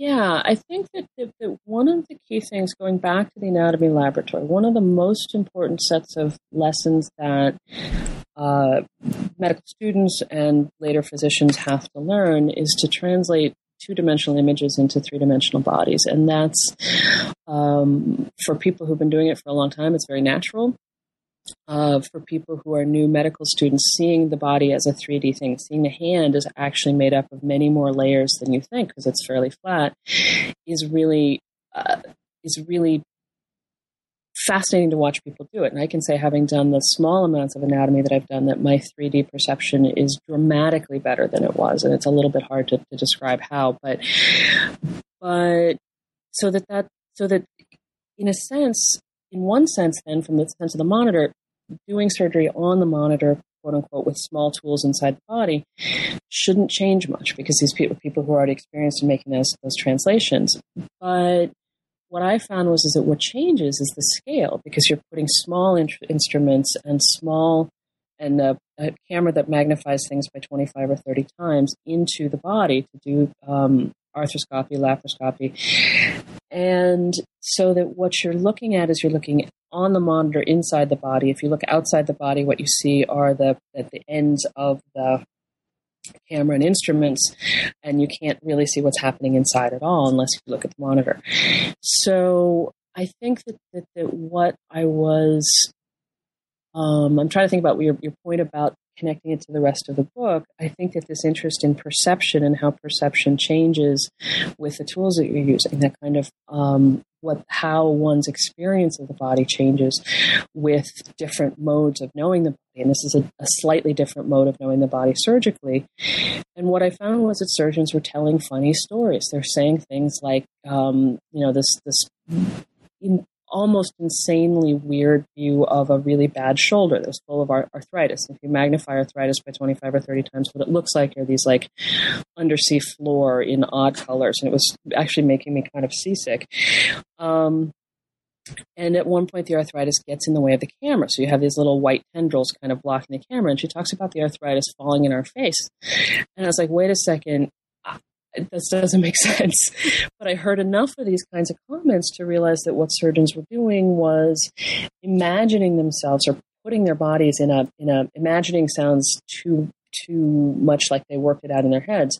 yeah, I think that, that, that, one of the key things, going back to the anatomy laboratory, one of the most important sets of lessons that uh, medical students and later physicians have to learn is to translate two dimensional images into three dimensional bodies. And that's um, for people who've been doing it for a long time, it's very natural uh, for people who are new medical students, seeing the body as a 3D thing, seeing the hand is actually made up of many more layers than you think because it's fairly flat, is really uh, is really fascinating to watch people do it. And I can say, having done the small amounts of anatomy that I've done, that my 3D perception is dramatically better than it was, and it's a little bit hard to, to describe how, but but so that that so that in a sense in one sense, then, from the sense of the monitor, doing surgery on the monitor, quote unquote, with small tools inside the body, shouldn't change much because these people, people who are already experienced in making those those translations. But what I found was is that what changes is the scale because you're putting small in- instruments and small and a, a, camera that magnifies things by 25 or 30 times into the body to do um, arthroscopy, laparoscopy. And so that what you're looking at is you're looking on the monitor inside the body. If you look outside the body, what you see are the at the ends of the camera and instruments, and you can't really see what's happening inside at all unless you look at the monitor. So I think that, that, that what I was um, I'm trying to think about your, your point about connecting it to the rest of the book, I think that this interest in perception and how perception changes with the tools that you're using, that kind of um, what how one's experience of the body changes with different modes of knowing the body, and this is a, a slightly different mode of knowing the body surgically. And what I found was that surgeons were telling funny stories. They're saying things like, um, you know, this this almost insanely weird view of a really bad shoulder that was full of arthritis. If you magnify arthritis by 25 or 30 times, what it looks like are these like undersea floor in odd colors. And it was actually making me kind of seasick. Um, and at one point, the arthritis gets in the way of the camera. So you have these little white tendrils kind of blocking the camera. And she talks about the arthritis falling in our face. And I was like, wait a second this doesn't make sense. But I heard enough of these kinds of comments to realize that what surgeons were doing was imagining themselves or putting their bodies in a in a imagining sounds too too much like they worked it out in their heads.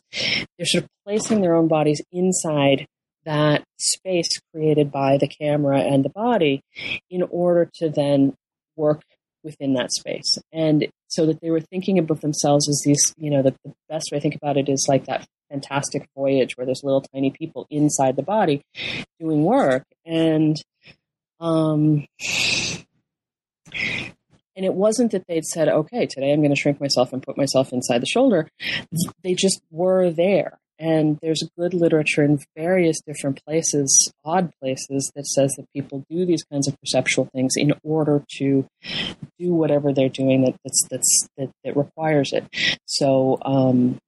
They're sort of placing their own bodies inside that space created by the camera and the body in order to then work within that space. And so that they were thinking of themselves as these, you know, the, the best way I think about it is like that fantastic voyage where there's little tiny people inside the body doing work. And um and it wasn't that they'd said okay today i'm going to shrink myself and put myself inside the shoulder. They just were there. And there's good literature in various different places odd places that says that people do these kinds of perceptual things in order to do whatever they're doing that that's, that's that, that requires it. So um,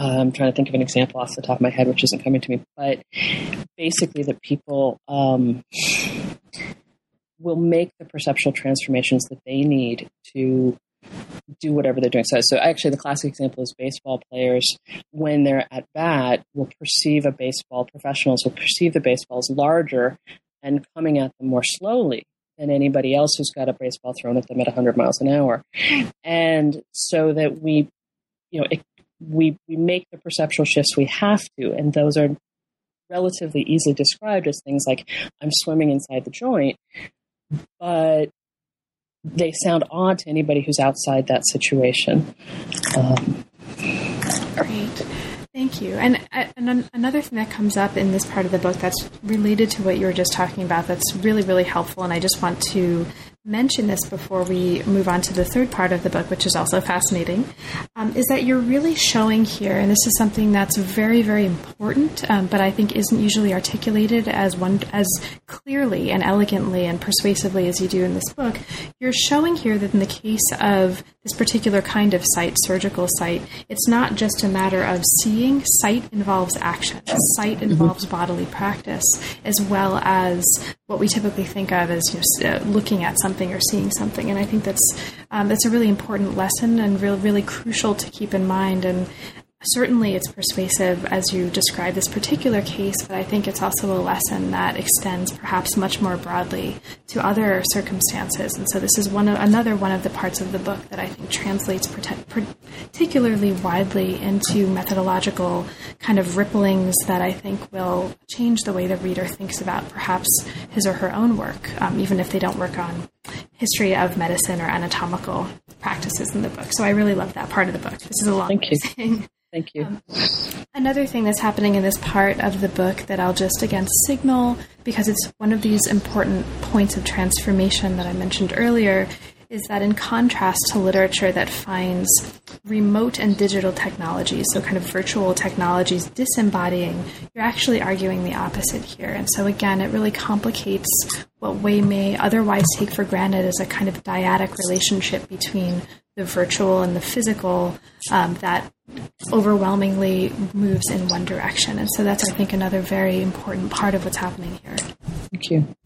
uh, I'm trying to think of an example off the top of my head, which isn't coming to me, but basically, that people um, will make the perceptual transformations that they need to do whatever they're doing. So, so actually, the classic example is baseball players when they're at bat will perceive a baseball. Professionals will perceive the baseball as larger and coming at them more slowly than anybody else who's got a baseball thrown at them at 100 miles an hour, and so that we, you know, it we, we make the perceptual shifts we have to, and those are relatively easily described as things like I'm swimming inside the joint, but they sound odd to anybody who's outside that situation. Um, Great. Thank you. And, and, another thing that comes up in this part of the book that's related to what you were just talking about that's really, really helpful, and I just want to mention this before we move on to the third part of the book, which is also fascinating, um, is that you're really showing here, and this is something that's very, very important, um, but I think isn't usually articulated as one as clearly and elegantly and persuasively as you do in this book. You're showing here that in the case of this particular kind of site, surgical site, it's not just a matter of seeing. Sight involves action. Sight mm-hmm. involves mm-hmm. bodily practice, as well as what we typically think of as you know, looking at something or seeing something. And I think that's um, that's a really important lesson and really really crucial to keep in mind. And certainly it's persuasive as you describe this particular case, but I think it's also a lesson that extends perhaps much more broadly to other circumstances. And so this is one of, another one of the parts of the book that I think translates particularly widely into methodological kind of ripplings that I think will change the way the reader thinks about perhaps his or her own work, um, even if they don't work on history of medicine or anatomical practices in the book. So I really love that part of the book. This is a long Thank you. Thank you. Um, another thing that's happening in this part of the book that I'll just again signal because it's one of these important points of transformation that I mentioned earlier is that in contrast to literature that finds remote and digital technologies, so kind of virtual technologies disembodying, you're actually arguing the opposite here. And so again, it really complicates what we may otherwise take for granted as a kind of dyadic relationship between the virtual and the physical um, that overwhelmingly moves in one direction. And so that's, I think, another very important part of what's happening here. Thank you.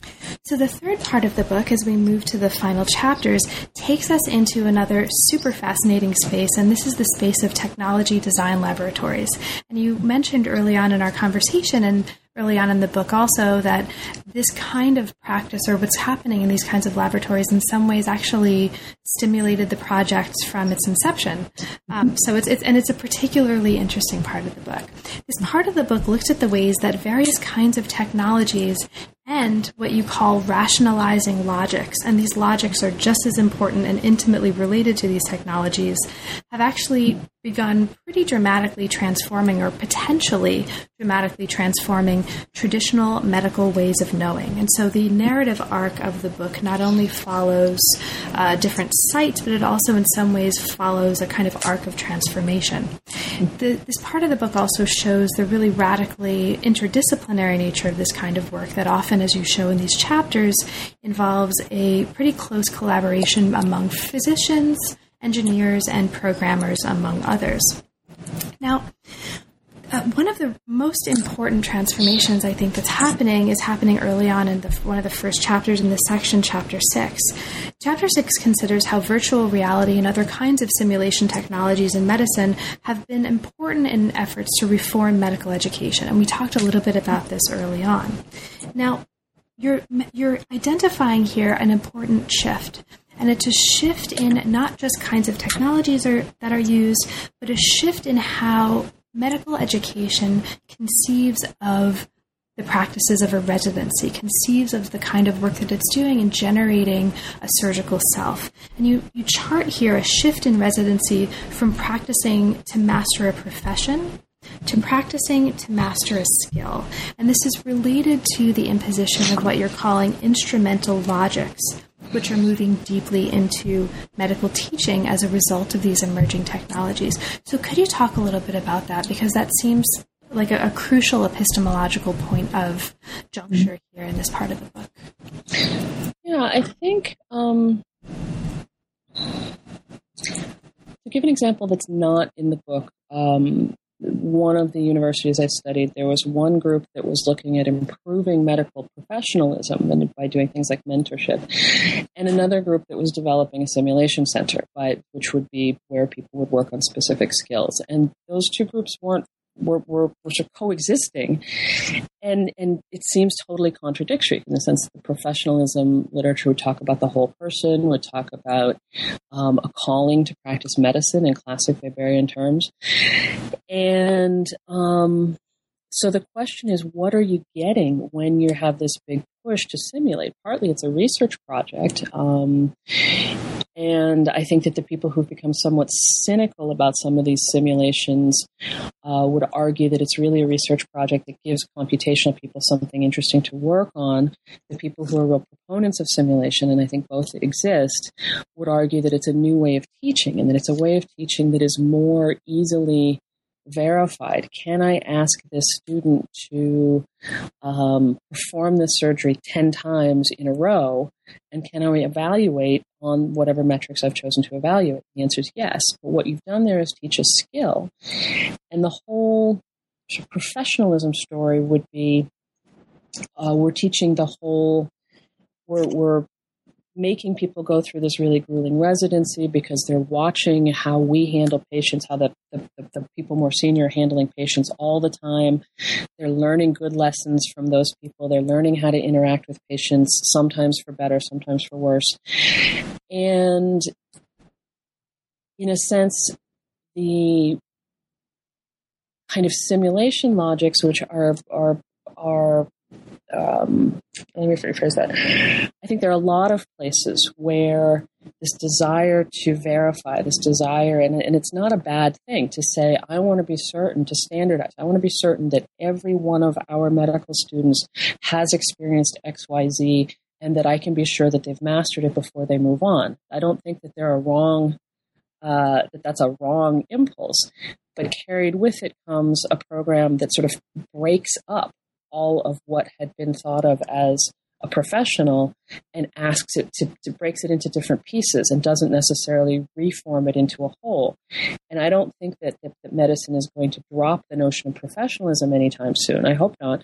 So, the third part of the book, as we move to the final chapters, takes us into another super fascinating space, and this is the space of technology design laboratories. And you mentioned early on in our conversation, and early on in the book also that this kind of practice or what's happening in these kinds of laboratories in some ways actually stimulated the project from its inception. Um, so it's, it's, and it's a particularly interesting part of the book. This part of the book looks at the ways that various kinds of technologies and what you call rationalizing logics, and these logics are just as important and intimately related to these technologies, have actually begun pretty dramatically transforming or potentially dramatically transforming traditional medical ways of knowing. And so the narrative arc of the book not only follows uh, different sites, but it also in some ways follows a kind of arc of transformation. The, this part of the book also shows the really radically interdisciplinary nature of this kind of work that often, as you show in these chapters, involves a pretty close collaboration among physicians, engineers, and programmers, among others. Now, uh, one of the most important transformations I think that's happening is happening early on in the, one of the first chapters in this section, chapter six. Chapter six considers how virtual reality and other kinds of simulation technologies in medicine have been important in efforts to reform medical education, and we talked a little bit about this early on. Now, you're you're identifying here an important shift and it's a shift in not just kinds of technologies are, that are used, but a shift in how medical education conceives of the practices of a residency, conceives of the kind of work that it's doing in generating a surgical self. And you, you chart here a shift in residency from practicing to master a profession to practicing to master a skill. And this is related to the imposition of what you're calling instrumental logics, which are moving deeply into medical teaching as a result of these emerging technologies. So, could you talk a little bit about that? Because that seems like a, a crucial epistemological point of juncture here in this part of the book. Yeah, I think um, to give an example that's not in the book, um, one of the universities I studied, there was one group that was looking at improving medical professionalism and by doing things like mentorship, and another group that was developing a simulation center, by, which would be where people would work on specific skills. And those two groups weren't were, were, were coexisting. And, and it seems totally contradictory in the sense that the professionalism literature would talk about the whole person, would talk about um, a calling to practice medicine in classic Weberian terms. And um, so the question is, what are you getting when you have this big push to simulate? Partly it's a research project. Um, and I think that the people who've become somewhat cynical about some of these simulations uh, would argue that it's really a research project that gives computational people something interesting to work on. The people who are real proponents of simulation, and I think both exist, would argue that it's a new way of teaching and that it's a way of teaching that is more easily verified. Can I ask this student to um, perform this surgery 10 times in a row? And can I evaluate on whatever metrics I've chosen to evaluate? The answer is yes. But what you've done there is teach a skill. And the whole professionalism story would be uh, we're teaching the whole, we're, we're making people go through this really grueling residency because they're watching how we handle patients, how the, the, the, people more senior are handling patients all the time. They're learning good lessons from those people. They're learning how to interact with patients, sometimes for better, sometimes for worse. And in a sense, the kind of simulation logics, which are are are um, let me rephrase that. I think there are a lot of places where this desire to verify, this desire, and, and it's not a bad thing to say, I want to be certain, to standardize. I want to be certain that every one of our medical students has experienced XYZ and that I can be sure that they've mastered it before they move on. I don't think that there are wrong, uh, that that's a wrong impulse. But carried with it comes a program that sort of breaks up all of what had been thought of as a professional and asks it to, to, breaks it into different pieces and doesn't necessarily reform it into a whole. And I don't think that, that, that, medicine is going to drop the notion of professionalism anytime soon. I hope not.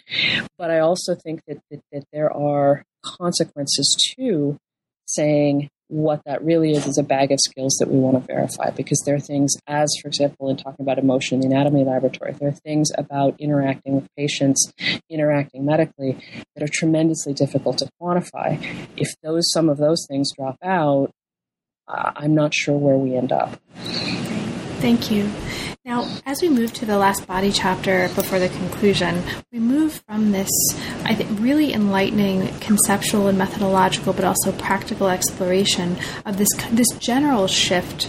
But I also think that, that, that there are consequences to saying what that really is is a bag of skills that we want to verify because there are things as for example in talking about emotion in the anatomy laboratory there are things about interacting with patients interacting medically that are tremendously difficult to quantify. If those some of those things drop out i'm not sure where we end up. Thank you now, as we move to the last body chapter before the conclusion, we move from this, I think, really enlightening conceptual and methodological, but also practical exploration of this this general shift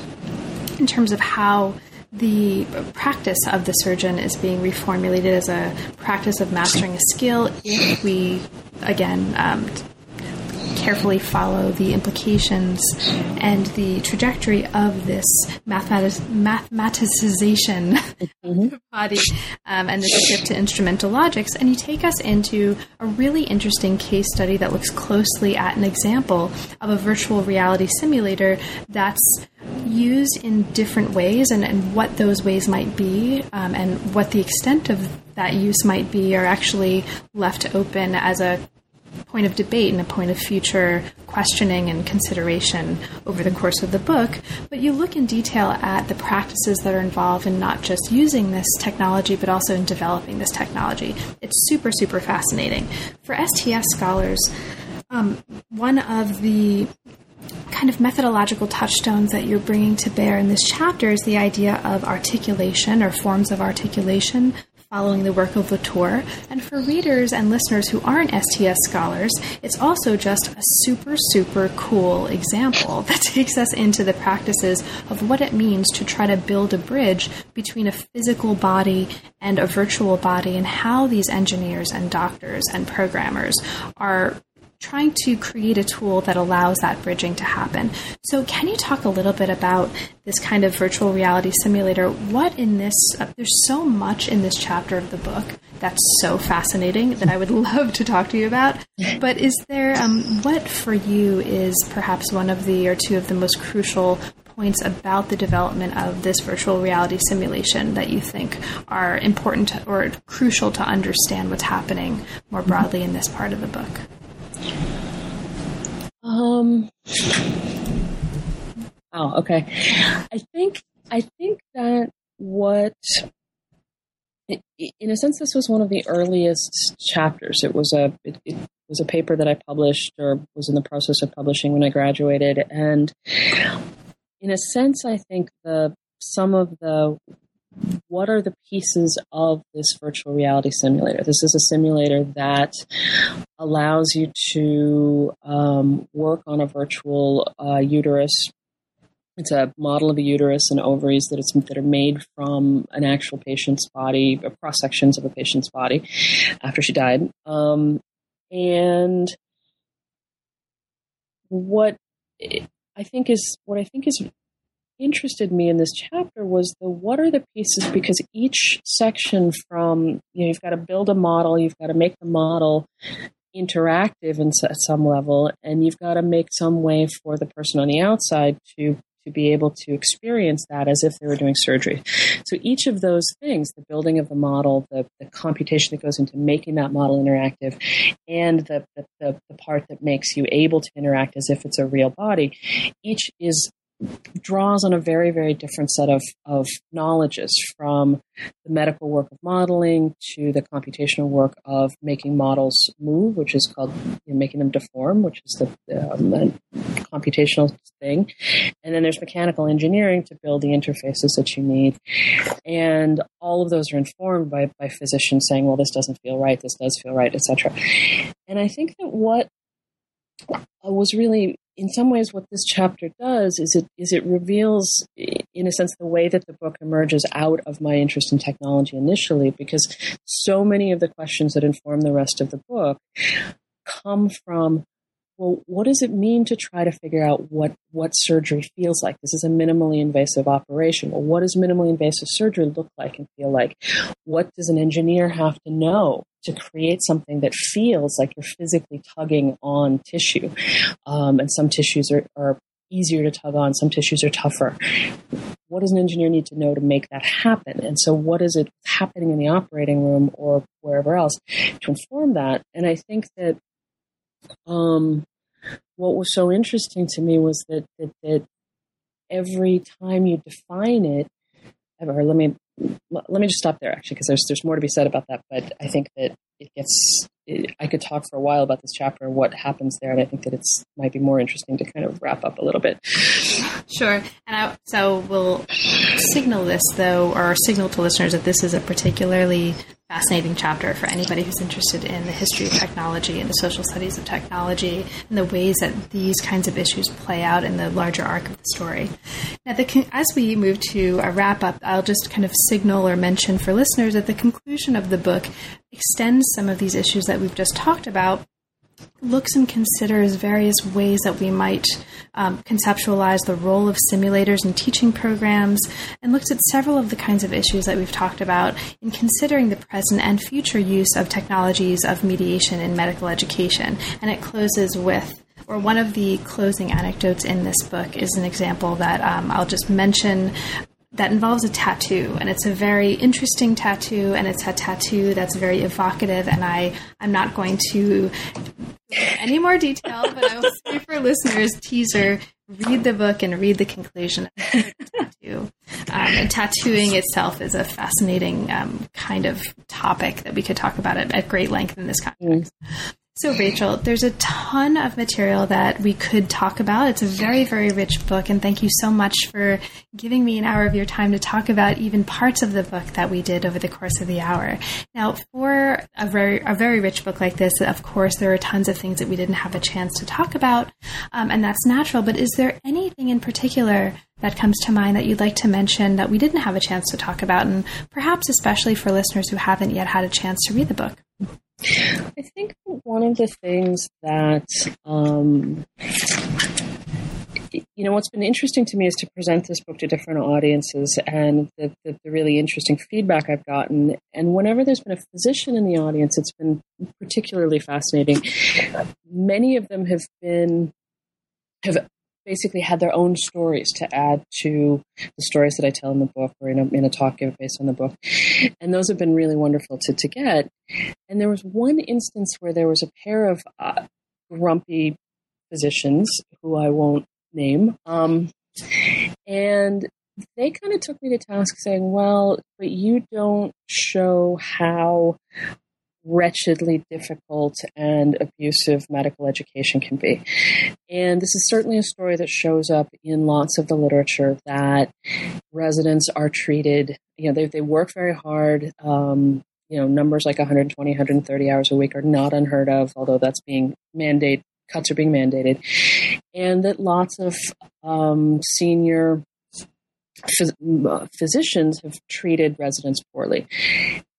in terms of how the practice of the surgeon is being reformulated as a practice of mastering a skill if we again um, carefully follow the implications and the trajectory of this mathematic- mathematization mm-hmm. body um, and the shift to instrumental logics. And you take us into a really interesting case study that looks closely at an example of a virtual reality simulator that's used in different ways and, and what those ways might be um, and what the extent of that use might be are actually left open as a point of debate and a point of future questioning and consideration over the course of the book. But you look in detail at the practices that are involved in not just using this technology, but also in developing this technology. It's super, super fascinating. For STS scholars, um, one of the kind of methodological touchstones that you're bringing to bear in this chapter is the idea of articulation or forms of articulation following the work of Latour. And for readers and listeners who aren't STS scholars, it's also just a super, super cool example that takes us into the practices of what it means to try to build a bridge between a physical body and a virtual body and how these engineers and doctors and programmers are trying to create a tool that allows that bridging to happen. So, can you talk a little bit about this kind of virtual reality simulator? What in this, uh, there's so much in this chapter of the book that's so fascinating that I would love to talk to you about. But is there, um, what for you is perhaps one of the or two of the most crucial points about the development of this virtual reality simulation that you think are important or crucial to understand what's happening more broadly in this part of the book? Um. Oh, okay. I think I think that what, in a sense, this was one of the earliest chapters. It was a it, it was a paper that I published or was in the process of publishing when I graduated, and in a sense, I think the some of the what are the pieces of this virtual reality simulator? This is a simulator that allows you to um, work on a virtual uh, uterus. It's a model of a uterus and ovaries that, are made from an actual patient's body, cross sections of a patient's body after she died. Um, and what I think is what I think is interested me in this chapter was the what are the pieces because each section from you know you've got to build a model you've got to make the model interactive in, at some level and you've got to make some way for the person on the outside to to be able to experience that as if they were doing surgery. So each of those things, the building of the model, the, the computation that goes into making that model interactive, and the, the, the, the part that makes you able to interact as if it's a real body, each is draws on a very, very different set of, of knowledges from the medical work of modeling to the computational work of making models move, which is called you know, making them deform, which is the, um, the computational thing. And then there's mechanical engineering to build the interfaces that you need. And all of those are informed by, by physicians saying, well, this doesn't feel right, this does feel right, etc. And I think that what was really in some ways what this chapter does is it is it reveals in a sense the way that the book emerges out of my interest in technology initially because so many of the questions that inform the rest of the book come from well, what does it mean to try to figure out what, what surgery feels like? This is a minimally invasive operation. Well, what does minimally invasive surgery look like and feel like? What does an engineer have to know to create something that feels like you're physically tugging on tissue? Um, and some tissues are, are easier to tug on, some tissues are tougher. What does an engineer need to know to make that happen? And so, what is it happening in the operating room or wherever else to inform that? And I think that um, what was so interesting to me was that, that, that every time you define it, or let me let me just stop there actually because there's there's more to be said about that. But I think that it gets it, I could talk for a while about this chapter and what happens there, and I think that it's might be more interesting to kind of wrap up a little bit. Sure, and I, so we'll signal this though, or signal to listeners that this is a particularly fascinating chapter for anybody who's interested in the history of technology and the social studies of technology and the ways that these kinds of issues play out in the larger arc of the story. Now, the, as we move to a wrap up, I'll just kind of signal or mention for listeners that the conclusion of the book extends some of these issues that we've just talked about looks and considers various ways that we might um, conceptualize the role of simulators in teaching programs and looks at several of the kinds of issues that we've talked about in considering the present and future use of technologies of mediation in medical education. And it closes with or one of the closing anecdotes in this book is an example that um, I'll just mention that involves a tattoo and it's a very interesting tattoo and it's a tattoo that's very evocative and I I'm not going to any more detail but I will say for listeners teaser read the book and read the conclusion of the tattoo um, tattooing itself is a fascinating um, kind of topic that we could talk about at, at great length in this context. Mm. So, Rachel, there's a ton of material that we could talk about. It's a very, very rich book, and thank you so much for giving me an hour of your time to talk about even parts of the book that we did over the course of the hour. Now, for a very, a very rich book like this, of course, there are tons of things that we didn't have a chance to talk about, um, and that's natural. But is there anything in particular that comes to mind that you'd like to mention that we didn't have a chance to talk about, and perhaps especially for listeners who haven't yet had a chance to read the book? I think one of the things that, um, you know, what's been interesting to me is to present this book to different audiences and the, the, the, really interesting feedback I've gotten. And whenever there's been a physician in the audience, it's been particularly fascinating. Many of them have been, have basically had their own stories to add to the stories that I tell in the book or in a, in a talk based on the book. And those have been really wonderful to, to get. And there was one instance where there was a pair of uh, grumpy physicians who I won't name. Um, and they kind of took me to task saying, well, but you don't show how wretchedly difficult and abusive medical education can be. And this is certainly a story that shows up in lots of the literature that residents are treated, you know, they, they work very hard. Um, you know, numbers like 120, 130 hours a week are not unheard of, although that's being mandated, cuts are being mandated. And that lots of um, senior phys- physicians have treated residents poorly.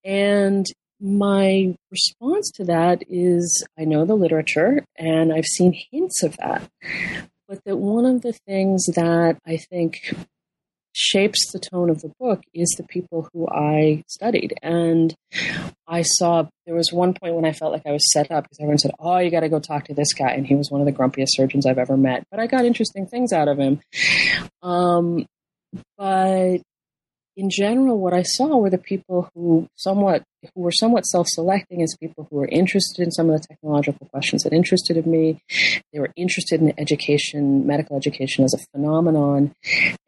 And my response to that is I know the literature and I've seen hints of that. But that one of the things that I think shapes the tone of the book is the people who I studied. And I saw there was one point when I felt like I was set up because everyone said, Oh, you got to go talk to this guy. And he was one of the grumpiest surgeons I've ever met. But I got interesting things out of him. Um, but in general, what I saw were the people who somewhat who were somewhat self-selecting as people who were interested in some of the technological questions that interested in me. They were interested in education, medical education as a phenomenon,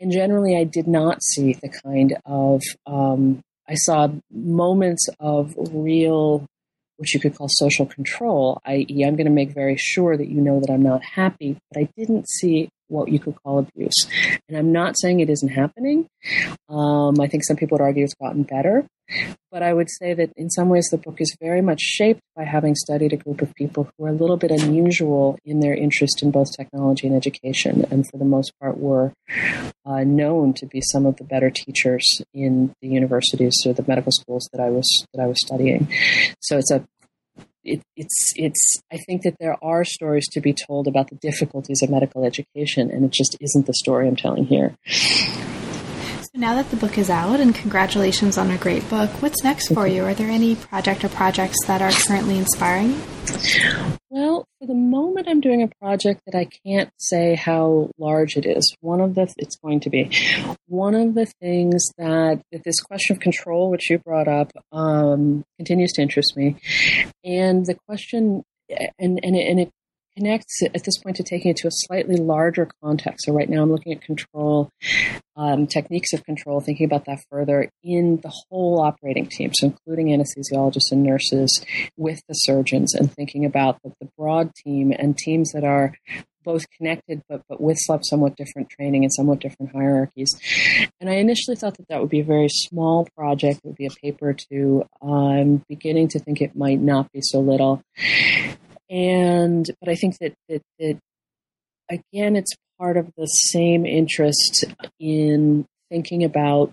and generally, I did not see the kind of um, I saw moments of real what you could call social control, i.e., I'm going to make very sure that you know that I'm not happy, but I didn't see what you could call abuse. And I'm not saying it isn't happening. Um, I think some people would argue it's gotten better. But I would say that in some ways the book is very much shaped by having studied a group of people who are a little bit unusual in their interest in both technology and education, and for the most part were uh, known to be some of the better teachers in the universities or the medical schools that I was that I was studying. So it's a it, it's it's I think that there are stories to be told about the difficulties of medical education, and it just isn't the story I'm telling here. Now that the book is out, and congratulations on a great book, what's next for you? Are there any project or projects that are currently inspiring? Well, for the moment, I'm doing a project that I can't say how large it is. One of the it's going to be one of the things that, that this question of control, which you brought up, um, continues to interest me, and the question and and it, and it connects at this point to taking it to a slightly larger context. So right now I'm looking at control, um, techniques of control, thinking about that further in the whole operating team, so including anesthesiologists and nurses with the surgeons and thinking about the, the broad team and teams that are both connected but, but with somewhat different training and somewhat different hierarchies. And I initially thought that that would be a very small project. It would be a paper or two. I'm beginning to think it might not be so little and but I think that, that that again, it's part of the same interest in thinking about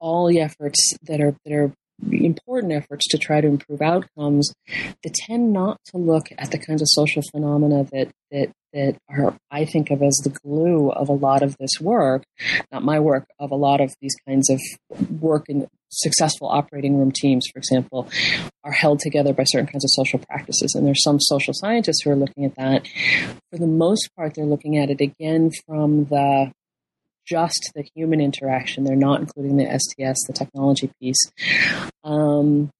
all the efforts that are that are important efforts to try to improve outcomes that tend not to look at the kinds of social phenomena that that that are I think of as the glue of a lot of this work, not my work, of a lot of these kinds of work in successful operating room teams, for example, are held together by certain kinds of social practices. And there's some social scientists who are looking at that. For the most part, they're looking at it again from the just the human interaction. They're not including the STS, the technology piece. Um,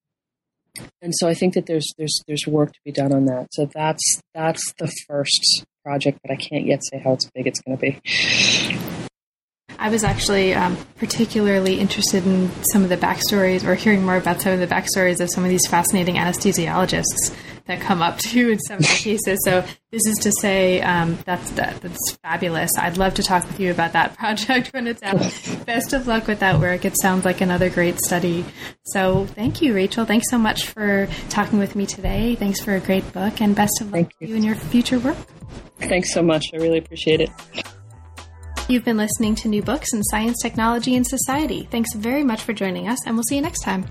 and so I think that there's there's there's work to be done on that. So that's that's the first project, but I can't yet say how it's big it's going to be. I was actually um, particularly interested in some of the backstories or hearing more about some of the backstories of some of these fascinating anesthesiologists that come up too in some of the cases. So this is to say um, that's that, that's fabulous. I'd love to talk with you about that project when it's out. Best of luck with that work. It sounds like another great study. So thank you, Rachel. Thanks so much for talking with me today. Thanks for a great book, and best of luck to you in your future work. Thanks so much. I really appreciate it. You've been listening to New Books in Science, Technology, and Society. Thanks very much for joining us, and we'll see you next time.